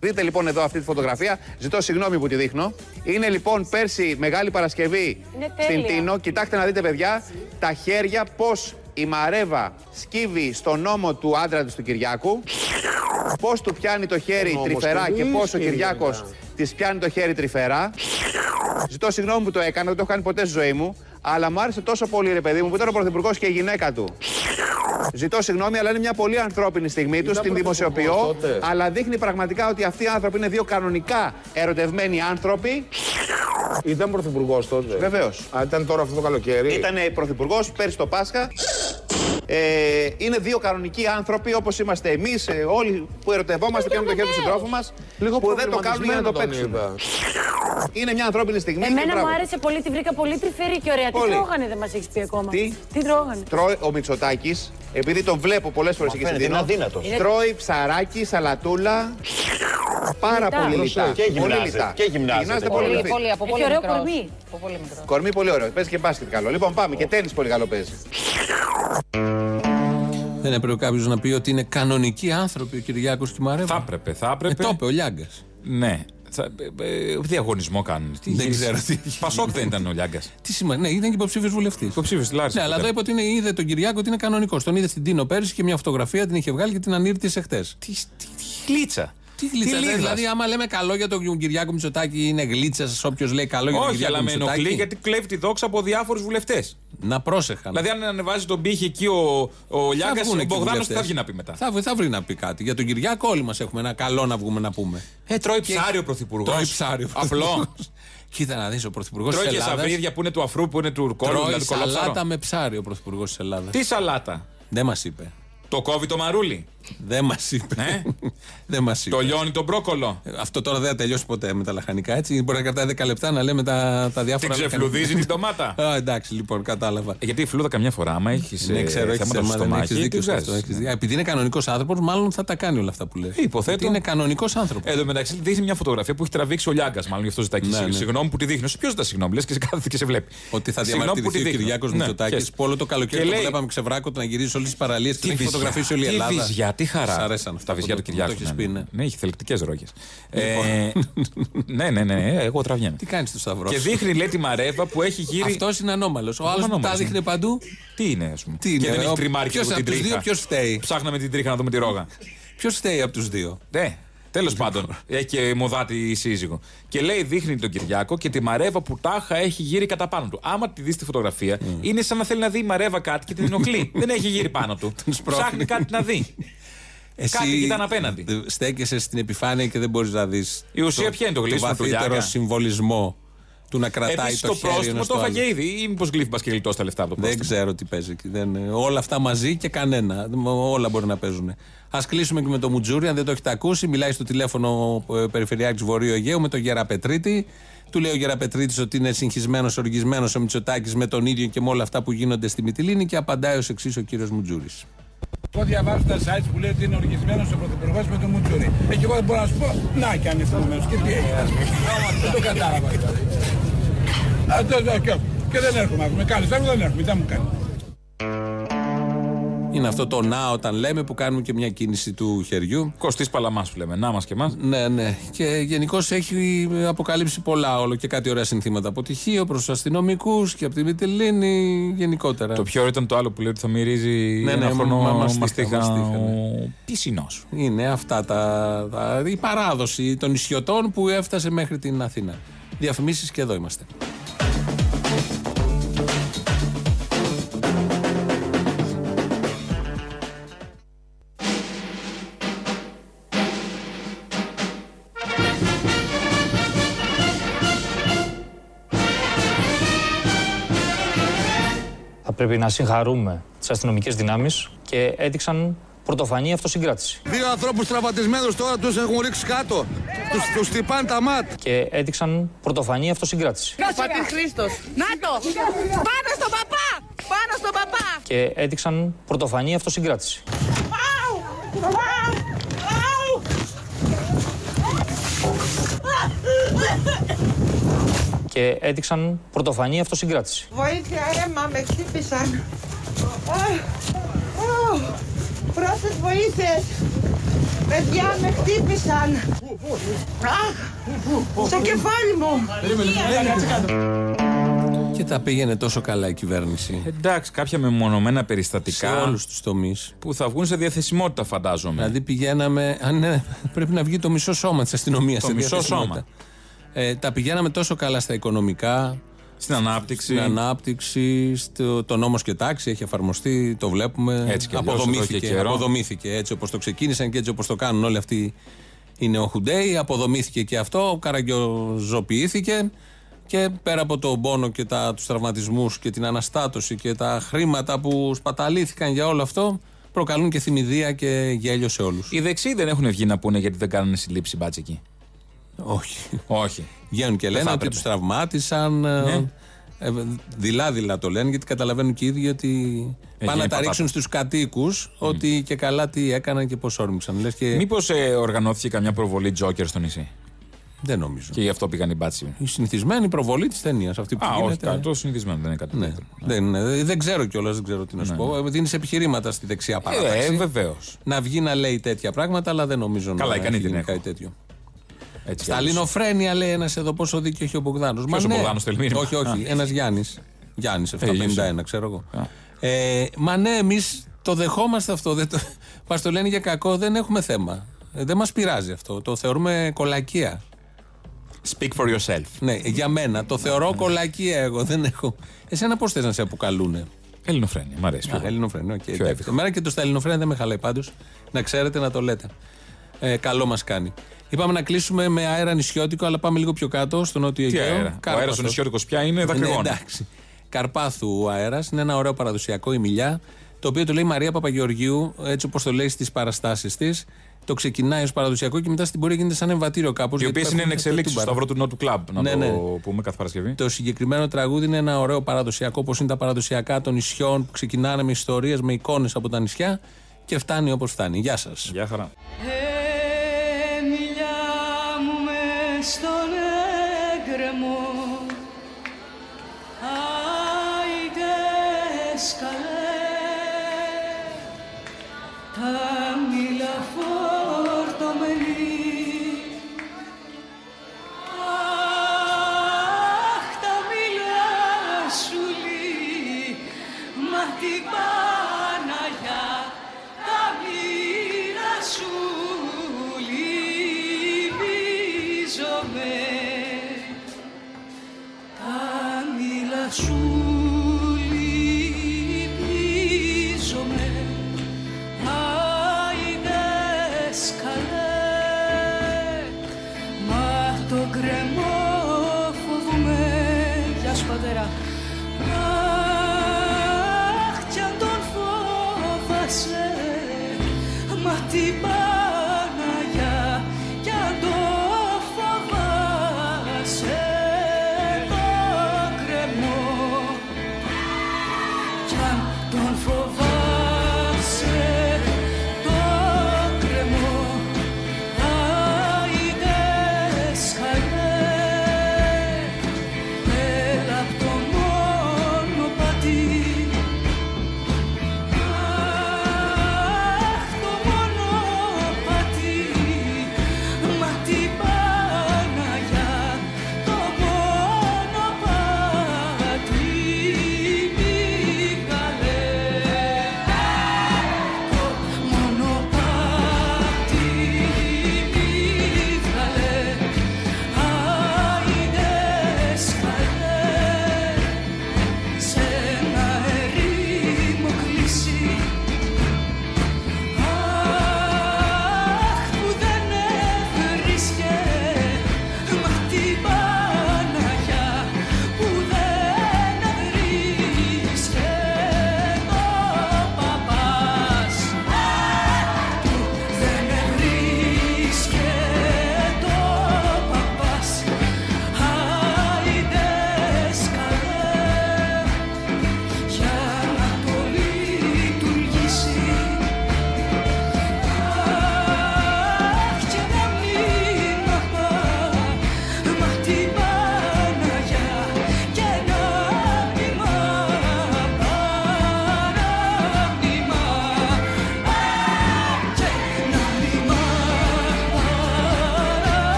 Δείτε λοιπόν εδώ αυτή τη φωτογραφία. Ζητώ συγγνώμη που τη δείχνω. Είναι λοιπόν πέρσι Μεγάλη Παρασκευή Είναι στην τέλεια. Τίνο. Κοιτάξτε να δείτε, παιδιά, τα χέρια πώς η Μαρέβα σκύβει στον νόμο του άντρα της του Κυριάκου. Πώς του πιάνει το χέρι νόμος τρυφερά του και πώ ο ίσχυε, Κυριάκος βέβαια. της πιάνει το χέρι τρυφερά. Ζητώ συγγνώμη που το έκανα, δεν το έχω κάνει ποτέ στη ζωή μου. Αλλά μου άρεσε τόσο πολύ, ρε παιδί μου, που ήταν ο Πρωθυπουργός και η γυναίκα του. Ζητώ συγγνώμη, αλλά είναι μια πολύ ανθρώπινη στιγμή του. Την δημοσιοποιώ. τότε. Αλλά δείχνει πραγματικά ότι αυτοί οι άνθρωποι είναι δύο κανονικά ερωτευμένοι άνθρωποι. Ήταν πρωθυπουργός τότε. Βεβαίως. Α, ήταν τώρα αυτό το καλοκαίρι. Ήταν πρωθυπουργός πέρσι το Πάσχα. Ε, είναι δύο κανονικοί άνθρωποι όπως είμαστε εμείς, όλοι που ερωτευόμαστε και με το χέρι του συντρόφου μας, που δεν το κάνουν για να το προβληματισμένο τον παίξουν. είδα. Είναι μια ανθρώπινη στιγμή. και Εμένα μπράβο. μου άρεσε πολύ, τη βρήκα πολύ τρυφερή και ωραία. Πολύ. Τι τρώγανε δεν μας έχεις πει ακόμα; Τι; Τι τρώγανε; Τρώει ο Μητσοτάκης, επειδή τον βλέπω πολλές φορές εκεί στην φαίνεται, Τίνο, είναι αδύνατος. Είναι- Τρώει ψαράκι, σαλατούλα. Πάρα Λιτά. πολύ Προσέ, λιτά. και Πολύ γυμνάζεται, λιτά. και γυμνάζεται. πολύ. Πολύ, πολύ. πολύ, από Έχει πολύ ωραίο μικρός. κορμί. Από πολύ μικρό. Κορμί πολύ ωραίο. Παίζει και μπάσκετ καλό. Λοιπόν, πάμε. Και τέννη πολύ καλό παίζει. Δεν έπρεπε κάποιος να πει ότι είναι κανονικοί άνθρωποι ο Κυριάκος και η Μαρέβα. Θα έπρεπε, θα Ε, έπρεπε. το είπε ο Λιάγκας. Ναι. Θα, ε, ε, διαγωνισμό κάνουν. Τι Δεν γύρισε. ξέρω τι- Πασόκ δεν ήταν ο Λιάγκας. Τι σημαίνει, ναι, ήταν και υποψήφιος βουλευτής. Υποψήφιος τη Λάρισα. Ναι, αλλά εδώ είπε ότι είναι, είδε τον Κυριάκο ότι είναι κανονικός. Τον είδε στην Τίνο πέρυσι και μια φωτογραφία την είχε βγάλει και την ανήρτησε χτες. Τι, τι, τι γλίτσα. Τι γλίτσα, λίδας. δηλαδή, άμα λέμε καλό για τον Κυριάκο Μητσοτάκη, είναι γλίτσα όποιος λέει καλό για τον Όχι, Κυριάκο αλλά με ενοχλεί Μητσοτάκη. γιατί κλέβει τη δόξα από διάφορους βουλευτές. Να πρόσεχαν. Δηλαδή, αν ανεβάζει τον πύχη εκεί ο, ο Λιάγκα, βγουν ο εκεί Μπογδάνος, τι βουλευτές. θα βγει να πει μετά. Θα, βρει- θα βρει να πει κάτι. Για τον Κυριάκο, όλοι μας έχουμε ένα καλό να βγούμε να πούμε. Ε, τρώει ψάρι ο Πρωθυπουργός. Τρώει ψάρι. ο Απλό. Πρωθυπουργός. Κοίτα να δεις ο Πρωθυπουργός της Τρώει και Ελλάδα. σαβρίδια που είναι του αφρού, που είναι του ρουκόλου, Τρώει δηλαδή κολόψαρο. σαλάτα με ψάρι ο Πρωθυπουργός της Ελλάδας. Τι σαλάτα. Δεν μας είπε. Το κόβει το μαρούλι. Δεν μας είπε. Ε; δεν μας είπε. Το λιώνει τον μπρόκολο. Ε, Αυτό τώρα δεν θα τελειώσει ποτέ με τα λαχανικά έτσι. Μπορεί να κρατάει 10 λεπτά να λέμε τα, τα διάφορα. Την ξεφλουδίζει την ντομάτα. Α, εντάξει, λοιπόν, κατάλαβα. Ε, Γιατί η φλούδα καμιά φορά, άμα έχεις Ναι, ξέρω, έχεις θέματα στο θέμα, δεν έχεις στομάχι, δίκιο τι σε αυτό. βγάζεις. έχεις δίκιο. Επειδή είναι κανονικός άνθρωπος, μάλλον θα τα κάνει όλα αυτά που λέει. Υποθέτω. Γιατί είναι κανονικός άνθρωπος. Εν τω μεταξύ δείχνει μια φωτογραφία που έχει τραβήξει ο Λιάγκας, μάλλον γι' αυτό ζητάει και Ναι, συγ- ναι. συγγνώμη που τη δείχνει. Ποιος ζητά συγγνώμη, λες και σε κάθεται και σε βλέπει. Ότι θα Συγγνώμη που τη διαμαρτυρηθεί ο δείχνω. Κυριάκος Ναι, Μητσοτάκης χες. που όλο το καλοκαίρι Και το λέει- βλέπαμε ξεβράκο να γυρίζει σε όλες τις παραλίες και Τι να έχει βυζιά, φωτογραφίσει όλη η τι Ελλάδα. Βυζιά, τι χαρά. Σ' αρέσαν αυτά. Τα βυζιά του που το- Κυριάκου. το έχεις ναι, πει, ναι. ναι. Ναι, έχει θελκτικές ρόγες. Ναι, ναι, ναι, ναι, εγώ τραβιέμαι. Τι κάνεις στο Σταυρό. Και δείχνει, λέει, τη Μαρέβα που έχει γύρει. Αυτός είναι ανώμαλος. Ο άλλος που ανώμαλος τα είναι. δείχνει παντού; Τι είναι, ας πούμε; Τι είναι, και δεν ο- έχει τριμάρει και ποιος εγώ την από τους τρίχα. δύο ποιος φταίει; Ψάχναμε την τρίχα να δούμε τη ρόγα. Ποιος φταίει από τους δύο; Ναι, τέλος πάντων. Έχει και μοδάτη σύζυγο. Και λέει, δείχνει τον Κυριάκο και τη Μαρέβα που τάχα έχει γύρει κατά πάνω του. Άμα τη δεις τη φωτογραφία, είναι σαν να θέλει να δει η Μαρέβα κάτι και την ενοχλεί. Δεν έχει γύρει πάνω του. σπρώχνει. Ψάχνει κάτι να δει. Κάτι κοιτάνε απέναντι. Στέκεσαι στην επιφάνεια και δεν μπορείς να δεις. Η ουσία ποια είναι το γλύσιμο του βαθύτερο Λιάγκα; συμβολισμό του να κρατάει Επίσης το, το χέρι πρόστιμο ενός το του άλλου. έφαγε ήδη. Ή μήπως γλύφει και γλιτώσει τα λεφτά από το Δεν πρόστιμο; ξέρω τι παίζει εκεί. Δεν, όλα αυτά μαζί και κανένα. Όλα μπορεί να παίζουν. Α κλείσουμε και με το Μουτζούρι, αν δεν το έχετε ακούσει. Μιλάει στο τηλέφωνο ο ε, Περιφερειάρχης Βορείου Αιγαίου με τον Γεραπετρίτη. Του λέει ο Γεραπετρίτη ότι είναι συγχυσμένος, οργισμένος ο Μητσοτάκης με τον ίδιο και με όλα αυτά που γίνονται στη Μυτιλίνη και απαντάει ως εξής ο κύριος Μουτζούρης. Εγώ διαβάζω τα sites που λέει ότι είναι οργισμένος ο πρωθυπουργός με τον Μουτσούρι. Ε, και εγώ δεν μπορώ να σου πω, να και ανοιχτωμένο. Και τι έγινε, ας πούμε. Δεν το κατάλαβα. δηλαδή. Α, το- το- και- Και δεν έρχομαι, ας πούμε. Κάνει, δεν έρχομαι, δεν μου κάνεις; Είναι αυτό το να όταν λέμε που κάνουμε και μια κίνηση του χεριού. Κωστής Παλαμάς που λέμε. Να μας και εμάς. Ναι, ναι. Και γενικώς έχει αποκαλύψει πολλά όλο και κάτι ωραία συνθήματα από τυχείο προς τους αστυνομικούς και από τη Μιτελίνη γενικότερα. Το πιο ωραίο ήταν το άλλο που λέει ότι θα μυρίζει Ναι, ένα ναι, χρόνο μα- μαστίχα, μαστίχα. μαστίχα, ναι. ο πισινός. Είναι αυτά τα, τα- η παράδοση των νησιωτών που έφτασε μέχρι την Αθήνα. Διαφημίσεις και εδώ είμαστε. Πρέπει να συγχαρούμε τις αστυνομικές δυνάμεις και έδειξαν πρωτοφανή αυτοσυγκράτηση. Δύο ανθρώπους τραυματισμένους τώρα τους έχουν ρίξει κάτω. Τους, τους χτυπάνε τα μάτ. Και έδειξαν πρωτοφανή αυτοσυγκράτηση. Πατήρ Χρήστος. Να το. Πάνω στον παπά. Πάνω στον παπά. Και έδειξαν πρωτοφανή αυτοσυγκράτηση. Αου. Αου. Αου. Και έδειξαν πρωτοφανή αυτοσυγκράτηση. Βοήθεια, αίμα, με χτύπησαν. Αχ. Αου. Πρόσθετ βοήθειες. Παιδιά, με χτύπησαν. Αχ, στο κεφάλι μου. Και τα πήγαινε τόσο καλά η κυβέρνηση. Εντάξει, κάποια μεμονωμένα περιστατικά. Σε όλους τους τομείς. Που θα βγουν σε διαθεσιμότητα, φαντάζομαι. Δηλαδή πηγαίναμε. Αν ναι, πρέπει να βγει το μισό σώμα της αστυνομίας. Το μισό σώμα. Ε, τα πηγαίναμε τόσο καλά στα οικονομικά. Στην ανάπτυξη. Στην ανάπτυξη, στο, το νόμος και τάξη έχει εφαρμοστεί, το βλέπουμε. Έτσι κι αλλιώς, αποδομήθηκε, εδώ και καιρό. αποδομήθηκε έτσι όπως το ξεκίνησαν και έτσι όπως το κάνουν όλοι αυτοί οι νεοχουντέοι. Αποδομήθηκε και αυτό, καραγκιοζωποιήθηκε και πέρα από τον πόνο και τα, τους τραυματισμούς και την αναστάτωση και τα χρήματα που σπαταλήθηκαν για όλο αυτό προκαλούν και θυμηδία και γέλιο σε όλους. Οι δεξιοί δεν έχουν βγει να πούνε γιατί δεν κάνουν συλλήψη μπάτσικη. Όχι. Όχι. Βγαίνουν και Δεν λένε θα ότι έπρεπε. τους τραυμάτισαν. Ναι. ε, δειλά-δειλά το λένε γιατί καταλαβαίνουν και οι ίδιοι ότι πάνε να γίνει τα πατάτα. ρίξουν στους κατοίκους ότι και καλά τι έκαναν και πώς όρμησαν. Λες και Μήπως οργανώθηκε καμιά προβολή Τζόκερ στο νησί; Δεν νομίζω. Και γι' αυτό πήγαν οι μπάτσοι. η συνηθισμένη προβολή της ταινίας αυτή που Α, όχι, γίνεται. κάτι, το συνηθισμένο δεν είναι κάτι Ναι. τέτοιο. Δεν, ε, δεν ξέρω κιόλας, δεν ξέρω τι να σου πω. Δίνεις επιχειρήματα στη δεξιά παράταξη. Ε, βεβαίως. να βγει να λέει τέτοια πράγματα, αλλά δεν νομίζω Καλά, να ικανή έχει την γίνει έχω. κάτι τέτοιο. Έτσι Στα κι άλλως. Ελληνοφρένεια λέει ένας εδώ πόσο δίκιο έχει ο Μπογδάνος. Ποιος ο Μπογδάνος, στέλνει μήνυμα; Όχι, όχι. Α. Ένας Γιάννης. Γιάννης, 751, Ε, ξέρω εγώ. Ε, μα ναι, εμείς το δεχόμαστε αυτό. Δεν το... Μας το λένε για κακό, δεν έχουμε θέμα. Ε, δεν μας πειράζει αυτό. Το θεωρούμε κολακεία. Speak for yourself. Ναι, για μένα. Το θεωρώ κολακεία εγώ. Δεν έχω. Εσένα πώς θες να σε αποκαλούνε; Ελληνοφρένεια, μ' αρέσει. Α, Ελληνοφρένεια, οκ. Πιο εντάξει. εύκολο. Εμένα και το στα Ελληνοφρένεια δεν με χαλάει πάντως. Να ξέρετε να το λέτε. Ε, καλό μας κάνει. Είπαμε να κλείσουμε με αέρα νησιώτικο, αλλά πάμε λίγο πιο κάτω, στο νότιο Τι Αιγαίο. αέρα; Ο Κάρπαθος. αέρας ο νησιώτικος πια είναι Ναι, δακρυγόνα. εντάξει. Καρπάθου ο αέρας. Είναι ένα ωραίο παραδοσιακό, η μιλιά. Το οποίο το λέει η Μαρία Παπαγεωργίου, έτσι όπως το λέει στις παραστάσεις της. Το ξεκινάει ως παραδοσιακό και μετά στην πορεία γίνεται σαν εμβατήριο κάπως. Οι οποίες είναι εν εξελίξει στο Σταυρό του Νότου Κλαμπ. Να Ναι, το ναι. πούμε κάθε Παρασκευή. Το συγκεκριμένο τραγούδι είναι ένα ωραίο παραδοσιακό, όπως είναι τα παραδοσιακά των νησιών που ξεκινάνε με ιστορίες, με εικόνες από τα νησιά και φτάνει όπως φτάνει. Γεια σας. Γεια χαρά. Τα